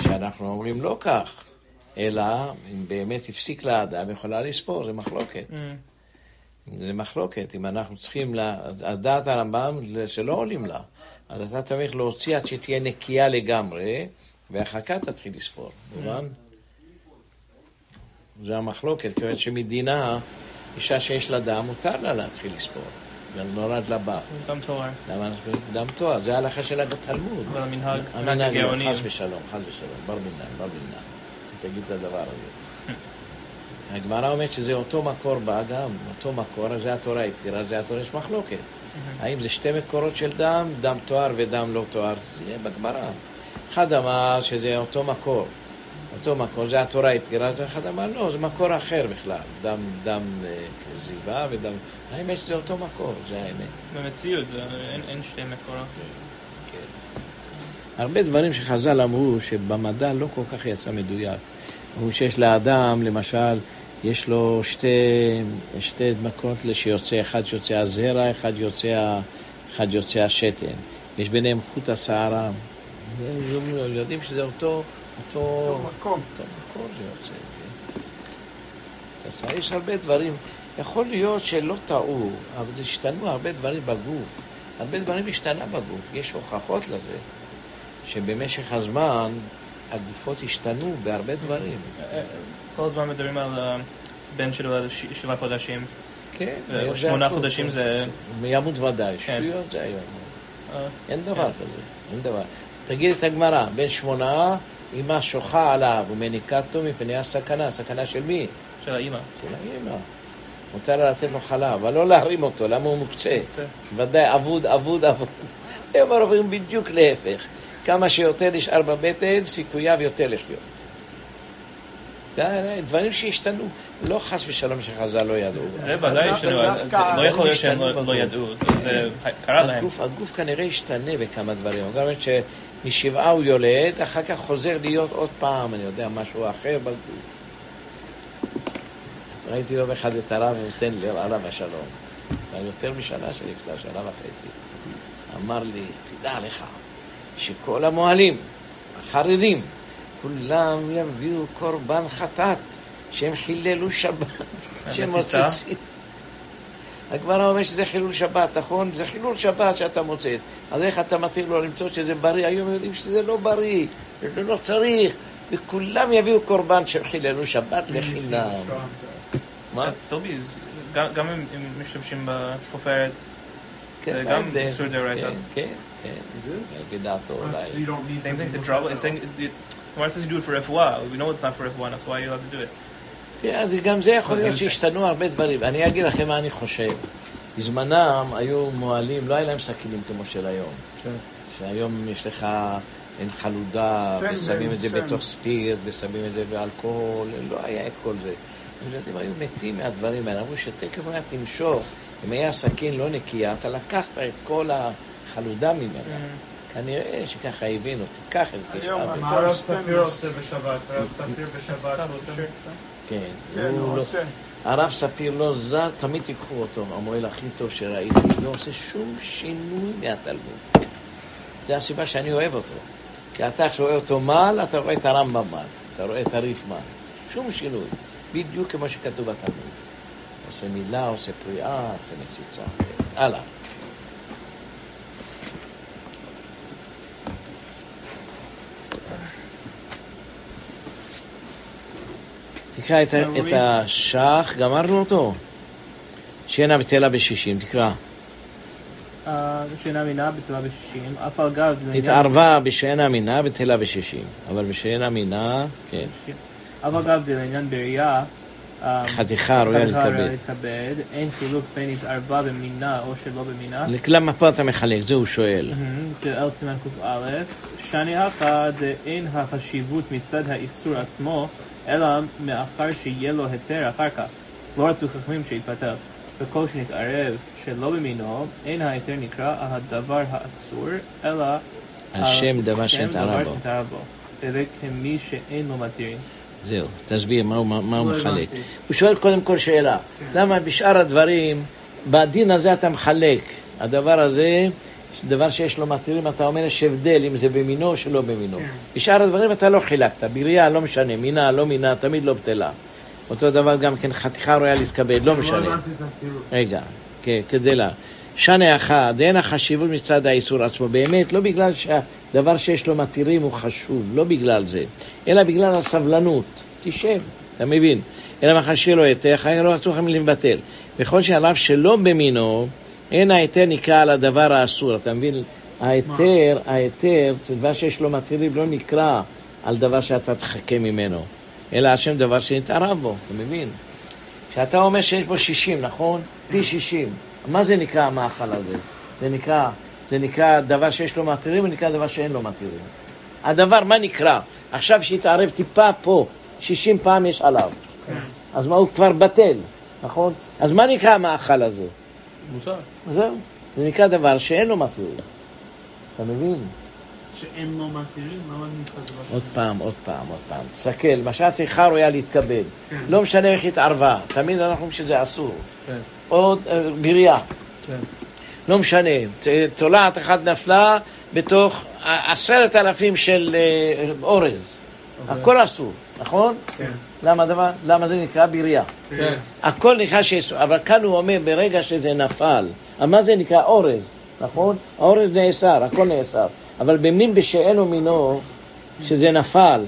שאנחנו אומרים לא כך, אלא אם באמת הפסיק לה אדם, יכולה לספור, זה מחלוקת. Mm. זה מחלוקת, אם אנחנו צריכים, לה- אז דעת הרמב"ם שלא עולים לה. אז אתה צריך להוציא עד שתהיה נקייה לגמרי, ואחר כך תתחיל לספור, מובן? זה המחלוקת, כיוון שמדינה, אישה שיש לה דם, מותר לה להתחיל לספור. גם נולד לה בת. זה גם תואר. למה אנחנו דם תואר? זה ההלכה של התלמוד. אבל המנהג, מנהג המנהג לא, הגאונים. חס ושלום, חס ושלום, בר מינן, בר מינן. תגיד את הדבר הזה. הגמרא אומרת שזה אותו מקור בא גם, אותו מקור, זה התורה התירה, זה התורה, יש מחלוקת. האם זה שתי מקורות של דם, דם תואר ודם לא תואר? זה יהיה בגמרא. אחד אמר שזה אותו מקור, אותו מקור, זה התורה התירה, ואחד אמר לא, זה מקור אחר בכלל, דם, דם אה, זיווה ודם... האמת שזה אותו מקור, זה האמת. במציאות, זה- אין- אין שתי מקורות. הרבה דברים שחז"ל אמרו שבמדע לא כל כך יצא מדויק. אמרו שיש לאדם, למשל, יש לו שתי, שתי מקורות שיוצא, אחד שיוצא הזרע, אחד יוצא, אחד יוצא השתן. יש ביניהם חוט השערה. יודעים שזה אותו, אותו, מקום. אותו מקור זה יוצא. כן. השערה. יש הרבה דברים. יכול להיות שלא טעו, אבל השתנו הרבה דברים בגוף. הרבה דברים השתנה בגוף. יש הוכחות לזה. שבמשך הזמן הגופות השתנו בהרבה דברים. אה, כל הזמן מדברים על הבן שלו על שבעה חודשים. כן, אה, זה שמונה. חודשים זה- ימות ודאי, כן. שטויות זה היום. אה, אין דבר כזה, אין דבר. תגיד את הגמרא, בן שמונה, אמא שוחה עליו ומניקתו מפני הסכנה. הסכנה של מי? של האימא. של האמא. מותר לה לתת לו חלב, אבל לא להרים אותו, למה הוא מוקצה? ודאי, אבוד, אבוד, אבוד. היום עוברים בדיוק להפך. כמה שיותר נשאר בבטן, סיכוייו יותר לחיות. דברים שהשתנו. לא חס ושלום שחז"ל לא ידעו. זה ודאי זה לא יכול להיות שהם לא- ידעו, זה- קרה להם. הגוף, הגוף כנראה השתנה בכמה דברים. גם שמשבעה הוא יולד, אחר כך חוזר להיות עוד פעם, אני יודע, משהו אחר בגוף. ראיתי יום אחד את הרב נותן לי, עליו השלום. כבר יותר משנה שנפטר, שנה וחצי. אמר לי, תדע לך, שכל המוהלים, החרדים, כולם יביאו קורבן חטאת, שהם חיללו שבת, שהם? מוצצים. הגמרא אומר שזה חילול שבת, נכון? זה חילול שבת שאתה מוצא. אז איך אתה מתחיל לו למצוא שזה בריא? היום יודעים שזה לא בריא, שזה לא צריך, וכולם יביאו קורבן שהם חיללו שבת לחינם. מה? גם- אם משתמשים בשופרת, כן, זה גם? איסור דאורייתא. כן, כן, כן. בדעתו So אולי. same thing to it. it's saying, it- why does he do it for רפואה? We know it's not for רפואה, that's why you have to do it. תראה, אז גם זה יכול להיות שהשתנו הרבה דברים. אני אגיד לכם מה אני חושב. בזמנם היו מוהלים, לא היה להם סכינים כמו של היום. כן. שהיום יש לך, אין חלודה, ושמים את זה. בתוך ספירט, ושמים את זה באלכוהול, לא היה את כל זה. הילדים היו מתים מהדברים האלה, אמרו שתכף היה תמשוך, אם היה סכין לא נקייה, אתה לקחת את כל החלודה ממנה. כנראה שככה הבינו, תיקח את זה, היום. מה הרב ספיר עושה בשבת? הרב ספיר בשבת כן, כן, הוא לא- עושה. הרב ספיר לא זר, תמיד תיקחו אותו, המוהל הכי טוב שראיתי, לא עושה שום שינוי מהתלמוד. זו הסיבה שאני אוהב אותו. כי אתה כשאתה רואה אותו מעל, אתה רואה את הרמב"ם מעל, אתה רואה את הריף מעל. שום שינוי. בדיוק כמו שכתוב בתלמוד. עושה מילה, עושה פריאה, עושה מציצה. הלאה. תקרא את, את השח, גמרנו אותו? שינה בטלה בשישים, תקרא. אה, שינה מינה בטלה בשישים, אף על גב לעניין- התערבה בשינה מינה בטלה בשישים, אבל בשינה מינה, כן. אף על גב לעניין בראייה, חתיכה ראויה חתיכה ראויה להתכבד. להתכבד, אין חילוק בין התערבה במינה או שלא במינה. למה פה אתה מחלק? זה הוא שואל. כאל סימן קא, שאני הכא דאין החשיבות מצד האיסור עצמו, אלא מאחר שיהיה לו היתר אחר כך. לא רצו חכמים שיתפתח. וכל שנתערב שלא במינו, אין ההיתר נקרא הדבר האסור, אלא השם דבר שנתערב בו. שנתערב בו. וזה כמי שאין לו מתירים. זהו, תסביר מה הוא, מה הוא לא מחלק. הוא שואל קודם כל שאלה, למה בשאר הדברים, בדין הזה אתה מחלק, הדבר הזה, דבר שיש לו מתירים, אתה אומר יש הבדל אם זה במינו או שלא במינו. כן. בשאר הדברים אתה לא חילקת, בראייה לא משנה, מינה, לא מינה, תמיד לא בטלה. אותו דבר גם כן חתיכה ראויה להתכבד, לא לא משנה. רגע, כן, כדי לה. שנה אחד, אין החשיבות מצד האיסור עצמו, באמת, לא בגלל שהדבר שיש לו מתירים הוא חשוב, לא בגלל זה, אלא בגלל הסבלנות. תשב, אתה מבין? אלא מאחר לו היתר, אחר לא אסור לכם לבטל. וכל שעליו שלא במינו, אין ההיתר נקרא על הדבר האסור, אתה מבין? ההיתר, ההיתר, זה דבר שיש לו מתירים, לא נקרא על דבר שאתה תחכה ממנו, אלא על שם דבר שנתערב בו, אתה מבין? כשאתה אומר שיש בו 60, נכון? פי 60. מה זה נקרא המאכל הזה? זה נקרא, זה נקרא דבר שיש לו מתירים, ונקרא דבר שאין לו מתירים. הדבר, מה נקרא? עכשיו שהתערב טיפה פה, 60 פעם יש עליו. כן. אז מה, הוא כבר בטל, נכון? אז מה נקרא המאכל הזה? מותר. זהו. זה נקרא דבר שאין לו מתירים. אתה מבין? שאין לו מתירים, למה דבר עוד פעם, עוד פעם, עוד פעם. תסתכל, מה שהטרחה ראויה להתכבד. לא משנה איך התערבה, תמיד אנחנו אומרים שזה אסור. כן, עוד אה, בריאה. כן. לא משנה, תולעת אחת נפלה בתוך עשרת אלפים של אה, אורז. הכל אסור, נכון? כן. למה דבר? למה זה נקרא בריאה? כן. הכל נקרא שאסור, אבל כאן הוא אומר ברגע שזה נפל, מה זה נקרא אורז, נכון? האורז נאסר, הכל נאסר, אבל במין בשאינו מינו, שזה נפל,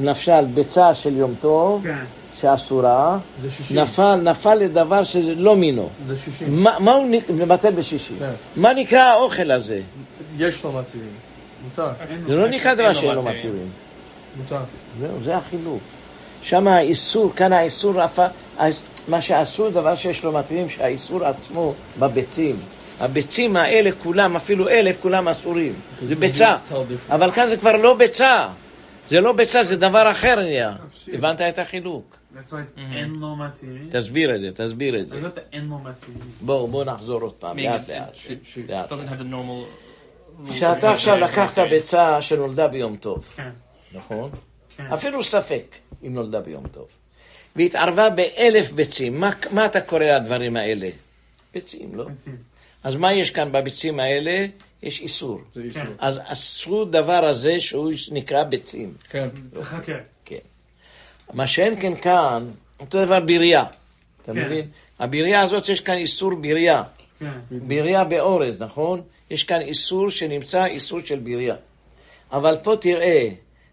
נפשל ביצה של יום טוב, כן. שאסורה. נפל, נפל לדבר שזה לא מינו. זה שישים. מה, מה הוא נק- מבטל בשישי? כן. מה נקרא האוכל הזה? יש לו מתירים. מותר. זה לא נקרא דבר שאין לו מתירים. מותר. זהו, זה החילוק. שם האיסור, כאן האיסור, מה שאסור דבר שיש לו מתירים, שהאיסור עצמו בביצים. הביצים האלה כולם, אפילו אלף, כולם אסורים. זה ביצה. אבל כאן זה כבר לא ביצה. זה לא ביצה, זה דבר אחר נהיה. הבנת את החילוק? מתירים. תסביר את זה, תסביר את זה. לו מתירים. בואו, בואו נחזור עוד פעם, לאט it- לאט. of עכשיו לקחת ביצה שנולדה ביום טוב, כן. נכון? כן. אפילו ספק אם נולדה ביום טוב. והתערבה באלף ביצים, מה, מה אתה קורא לדברים האלה? ביצים, לא? ביצים. אז מה יש כאן בביצים האלה? יש איסור. זה איסור. אז אסרו דבר הזה שהוא נקרא ביצים. כן. תחכה. מה שאין כן כאן, אותו דבר בריאה. אתה כן. מבין? הבריאה הזאת, יש כאן איסור בריאה. כן. בריאה באורז, נכון? יש כאן איסור שנמצא איסור של בריאה. אבל פה תראה,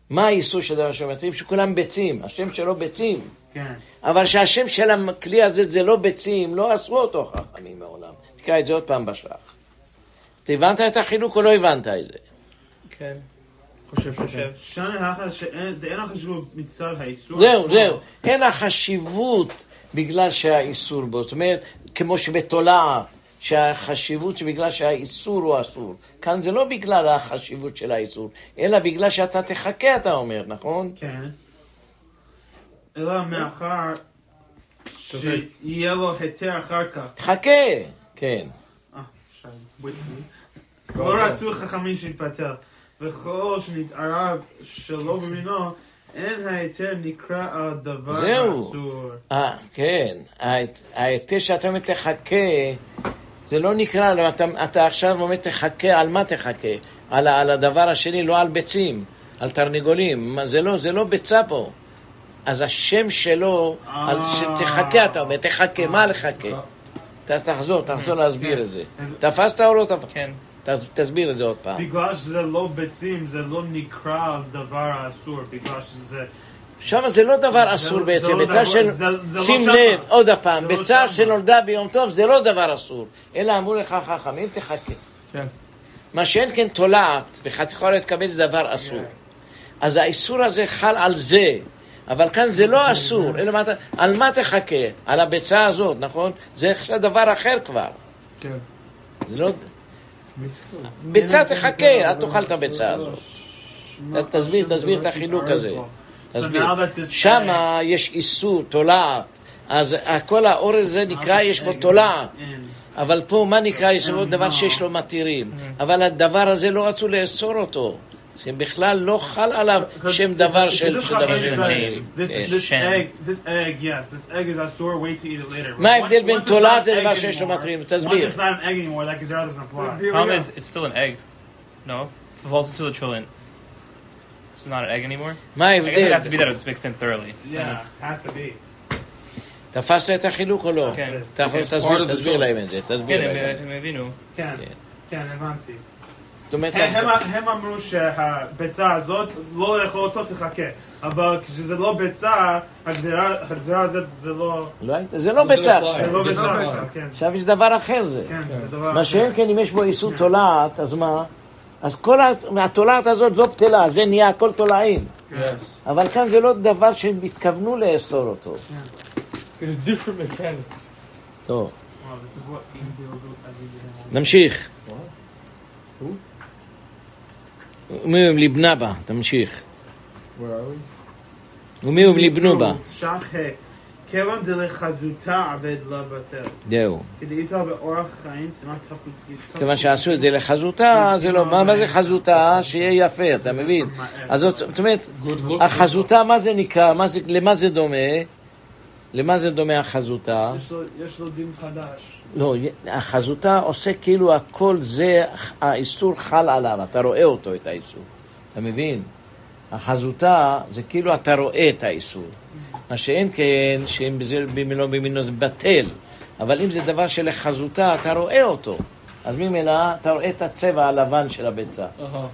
מה האיסור של דבר שמתאים? שכולם ביצים, השם שלו ביצים. כן. אבל שהשם של הכלי הזה זה לא ביצים, לא אסרו אותו חכמים מעולם. תקרא את זה עוד פעם בשלח. אתה הבנת את החילוק או לא הבנת את זה? כן, חושב שכן. שאין אין החשיבות מצד האיסור. זהו. זהו. אין החשיבות בגלל שהאיסור בו. זאת אומרת, כמו שבתולעת, שהחשיבות בגלל שהאיסור הוא אסור. כאן זה לא בגלל החשיבות של האיסור, אלא בגלל שאתה תחכה, אתה אומר, נכון? כן. אלא מאחר שיהיה לו היתר אחר כך. תחכה. כן. אה, שי. לא רצו חכמים שיתפטר. וכל שנתערב שלא במינו, אין ההיתר נקרא הדבר. האסור. אה, כן. ההיתר שאתה אומר תחכה, זה לא נקרא, לא, אתה, אתה עכשיו אומר תחכה, על מה תחכה? על, על הדבר השני, לא על ביצים, על תרנגולים. זה לא, זה לא ביצה פה. אז השם שלו, אה. אז שתחכה, אתה אומר, תחכה, מה לחכה? ת- תחזור, תחזור להסביר את זה. תפסת או לא תפסת? כן. תס- תסביר את זה עוד פעם. בגלל שזה לא ביצים, זה לא נקרא דבר אסור, בגלל שזה... שם זה לא דבר אסור בעצם, לא ביצה של... לא שים. לב, עוד פעם, לא ביצה. שנולדה ביום טוב זה לא דבר אסור, אלא אמרו לך חכמים, תחכה. כן. מה שאין כן תולעת, בחתיכה לא תקבל זה דבר אסור. אז האיסור הזה חל על זה, אבל כאן זה לא אסור, אלא מה אתה, על מה תחכה? על הביצה הזאת, נכון? זה עכשיו דבר אחר כבר. כן. זה לא... ביצה תחכה, אל תאכל את הביצה הזאת. תסביר, תסביר את החילוק הזה. תסביר. שמה יש איסור, תולעת. אז כל האורז הזה נקרא, יש בו תולעת. אבל פה, מה נקרא? יש בו דבר שיש לו מתירים. אבל הדבר הזה לא רצו לאסור אותו. שבכלל לא חל עליו שם דבר של דבר של כן. later. מה ההבדל בין תולעת לדבר egg שיש לו? Once תסביר. it's not an egg anymore, that gazera doesn't apply. Problem is, it's still an egg. No? If it falls into the chulin. It's not an egg anymore? מה I guess it has to be ההבדל? that it's mixed in thoroughly. And Yeah, it's- has to be. תפסת את החילוק או לא? כן. כן. תסביר. להם את זה, כן, תסביר הם- להם. כן, כן. כן, הבנתי. זאת אומרת, הם- הם- הם אמרו שהביצה הזאת, לא לאכול אותו, תחכה. אבל כשזה לא ביצה, הגזירה הזאת זה לא... לא היית- זה לא ביצה. זה לא זה ביצה, לא עכשיו, ביצה. כן. עכשיו יש דבר אחר זה. כן, זה דבר... מה. שאין כן, אם יש בו איסור תולעת, אז מה? אז כל התולעת הזאת לא בטלה, זה נהיה הכל תולעים. Yes. אבל כאן זה לא דבר שהם התכוונו לאסור אותו. It's different mechanics. טוב, Wow, this is what India will do if I did it. נמשיך. Who? ומי הם לבנה בה, תמשיך. ומי הם לבנו בה. ש"ח ה' כיוון דלחזותה עבד לה בטל. זהו. כדאיתה באורח חיים, סימן תפקיד. כיוון שעשו את זה לחזותה, זה לא, מה זה חזותה? שיהיה יפה, אתה מבין? אז זאת אומרת. החזותה, מה זה נקרא? מה זה- למה זה דומה? למה זה דומה החזותה? יש לו- יש לו דין חדש. לא, החזותה עושה כאילו הכל זה, האיסור חל עליו, אתה רואה אותו, את האיסור. אתה מבין? החזותה זה כאילו אתה רואה את האיסור. מה שאין כן, שאם בזה במינו במינו זה בטל. אבל אם זה דבר שלחזותה, אתה רואה אותו. אז ממילא אתה רואה את הצבע הלבן של הביצה.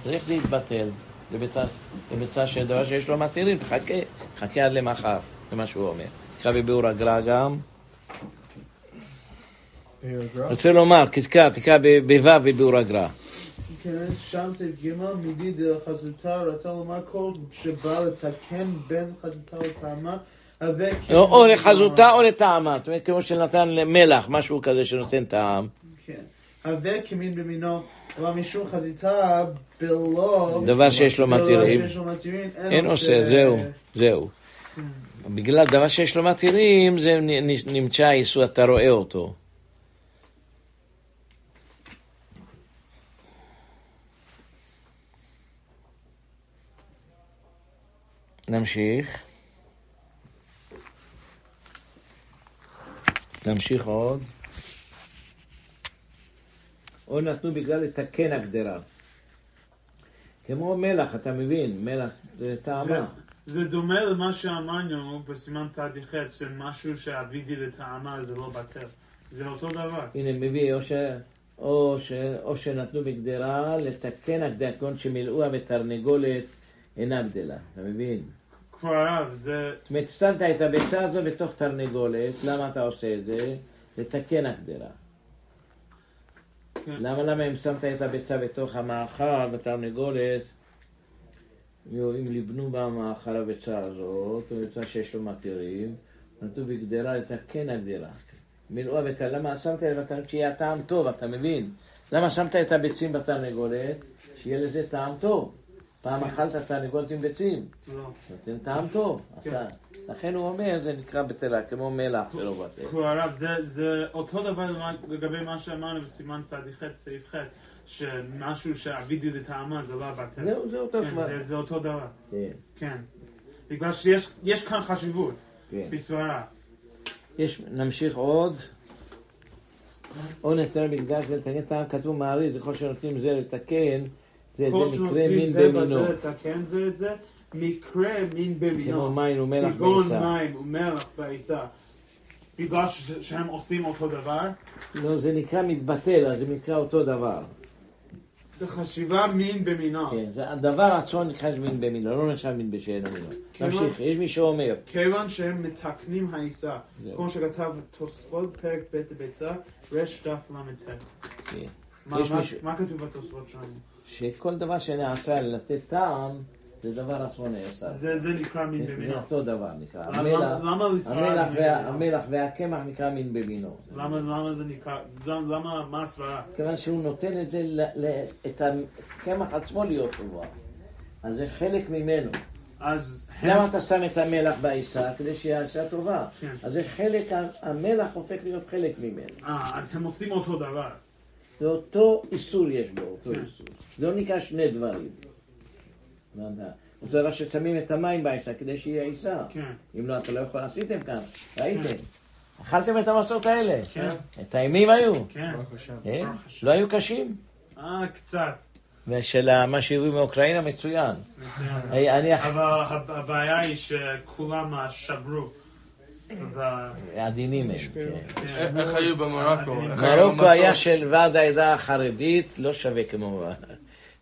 אז איך זה יתבטל? לביצה, לביצה של דבר שיש לו מתירים, תחכה, חכה עד למחר, זה מה שהוא אומר. תקרא בביאור הגר"א גם. רוצה לומר, תקרא, תקרא בו' בביאור הגר"א. כן, שם סעיף ג' מידי דלחזותה רצה לומר כל שבא לתקן בין חזותה לטעמה. או במינו. לחזותה או לטעמה, זאת אומרת כמו שנתן מלח, משהו כזה שנותן טעם. כן. הווה כמין במינו, אבל משום חזיתה בלא... דבר שיש לו מתירים. שיש לו מתירים, אין עושה, זהו, זהו. בגלל דבר שיש לו מתירים, זה נמצא איסור, אתה רואה אותו. נמשיך. נמשיך עוד. או נתנו בגלל לתקן הגדרה. כמו מלח, אתה מבין, מלח זה זה- טעמה. זה דומה למה שאמרנו בסימן צדיק ח' שמשהו שאבידי לטעמה זה לא בטל. זה אותו דבר. הנה, מביא, או, ש... או, ש... או שנתנו בגדרה לתקן הגדרה, כגון שמילאוה בתרנגולת אינה גדלה, אתה מבין? כבר הרב, זה... זאת אומרת, שמת את הביצה הזו בתוך תרנגולת, למה אתה עושה את זה? לתקן הגדרה. כן. למה, למה אם שמת את הביצה בתוך המאכל, בתרנגולת, אם ליבנו במאכל הביצה הזאת, ביצה שיש לו מתירים, נתנו בגדרה לתקן הגדרה. מילאוה בתר... למה שמת את? שיהיה טעם טוב, אתה מבין? למה שמת את הביצים בתרנגולת? שיהיה לזה טעם טוב. פעם אכלת תרנגולת עם ביצים, לא. נותן טעם טוב. כן. לכן הוא אומר, זה נקרא בטלה, כמו מלח ולא בטל. כבר הרב, זה, אותו דבר לגבי מה שאמרנו בסימן צדיק ח' סעיף ח' שמשהו שאבידי לטעמה זה לא בטל. זהו, זה אותו כן, דבר. זה, זה אותו דבר. כן, כן. בגלל שיש יש כאן חשיבות כן. בסברה. יש, נמשיך עוד. או נתן בגלל זה לתקן טעם, כתוב מעריץ, ככל שנותנים זה לתקן, זה, כל זה מקרה שנותנים מין זה במינו. בזה לתקן זה את זה, מקרה מין במינו. כמו מים ומלח כגון בעיסה. מים ומלח בעיסה. בגלל שהם עושים אותו דבר, לא, זה נקרא מתבטל, אז זה נקרא אותו דבר. זה חשיבה מין במינו. כן, זה הדבר עצמו נקרא מין במינו, לא נחשב מין בשאינו מינו. תמשיך, יש מי שאומר, כיוון שהם מתקנים העיסה. כמו שכתב תוספות פרק ב' בביצה, רש דף ל"ט. כן. מה כתוב בתוספות שלנו? שכל דבר שנעשה לתת טעם, זה דבר עצמו נעשה. זה זה נקרא מין במינו. זה אותו דבר נקרא. המלח- והקמח נקרא מין במינו. למה למה זה נקרא, למה- מה הסברה? כיוון שהוא נותן את זה, את הקמח עצמו להיות טובה. אז זה חלק ממנו. אז למה אתה שם את המלח בעיסה? כדי שהעיסה טובה. כן. אז זה חלק, המלח הופך להיות חלק ממנו. אה, אז הם עושים אותו דבר. זה אותו איסור יש בו, אותו כן. איסור. זה לא נקרא שני דברים. אותו דבר ששמים את המים בעיסה כדי שיהיה עיסה. כן. אם לא, אתה לא יכול, עשיתם כאן, ראיתם. אכלתם את המסעות האלה? כן. טעימים היו? כן. כן? השם. לא היו קשים? אה, קצת. ושל מה שהביאו מאוקראינה מצוין. אבל הב- הבעיה היא שכולם אה, שברו. עדינים הם, כן. כן. איך היו במרוקו? מרוקו היה? של ועד העדה החרדית, לא שווה כמו...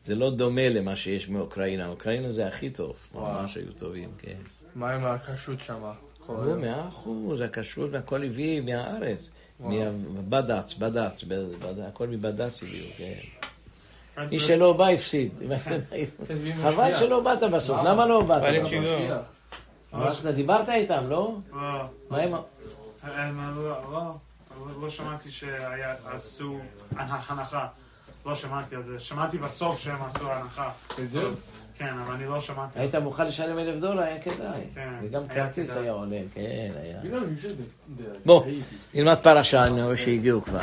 זה לא דומה למה שיש מאוקראינה. אוקראינה זה הכי טוב. ממש היו טובים, כן. מה עם הכשרות שמה? הוא מאה אחוז, הכשרות והכל הביא מהארץ. מבד"ץ, בד"ץ, בד- הכל מבד"ץ הביאו, כן. מי שלא בא הפסיד. חבל שלא באת בסוף, למה לא באת? דיברת איתם, לא? לא, מה עם... ה- הם לא, לא, לא שמעתי שעשו הנחה. לא שמעתי על זה. שמעתי בסוף שהם עשו הנחה. בדיוק. כן, אבל אני לא שמעתי. היית מוכן לשלם אלף דולר, היה כדאי. כן, וגם כרטיס. היה עולה, כן, היה. בוא, נלמד פרשה, אני רואה שהגיעו כבר.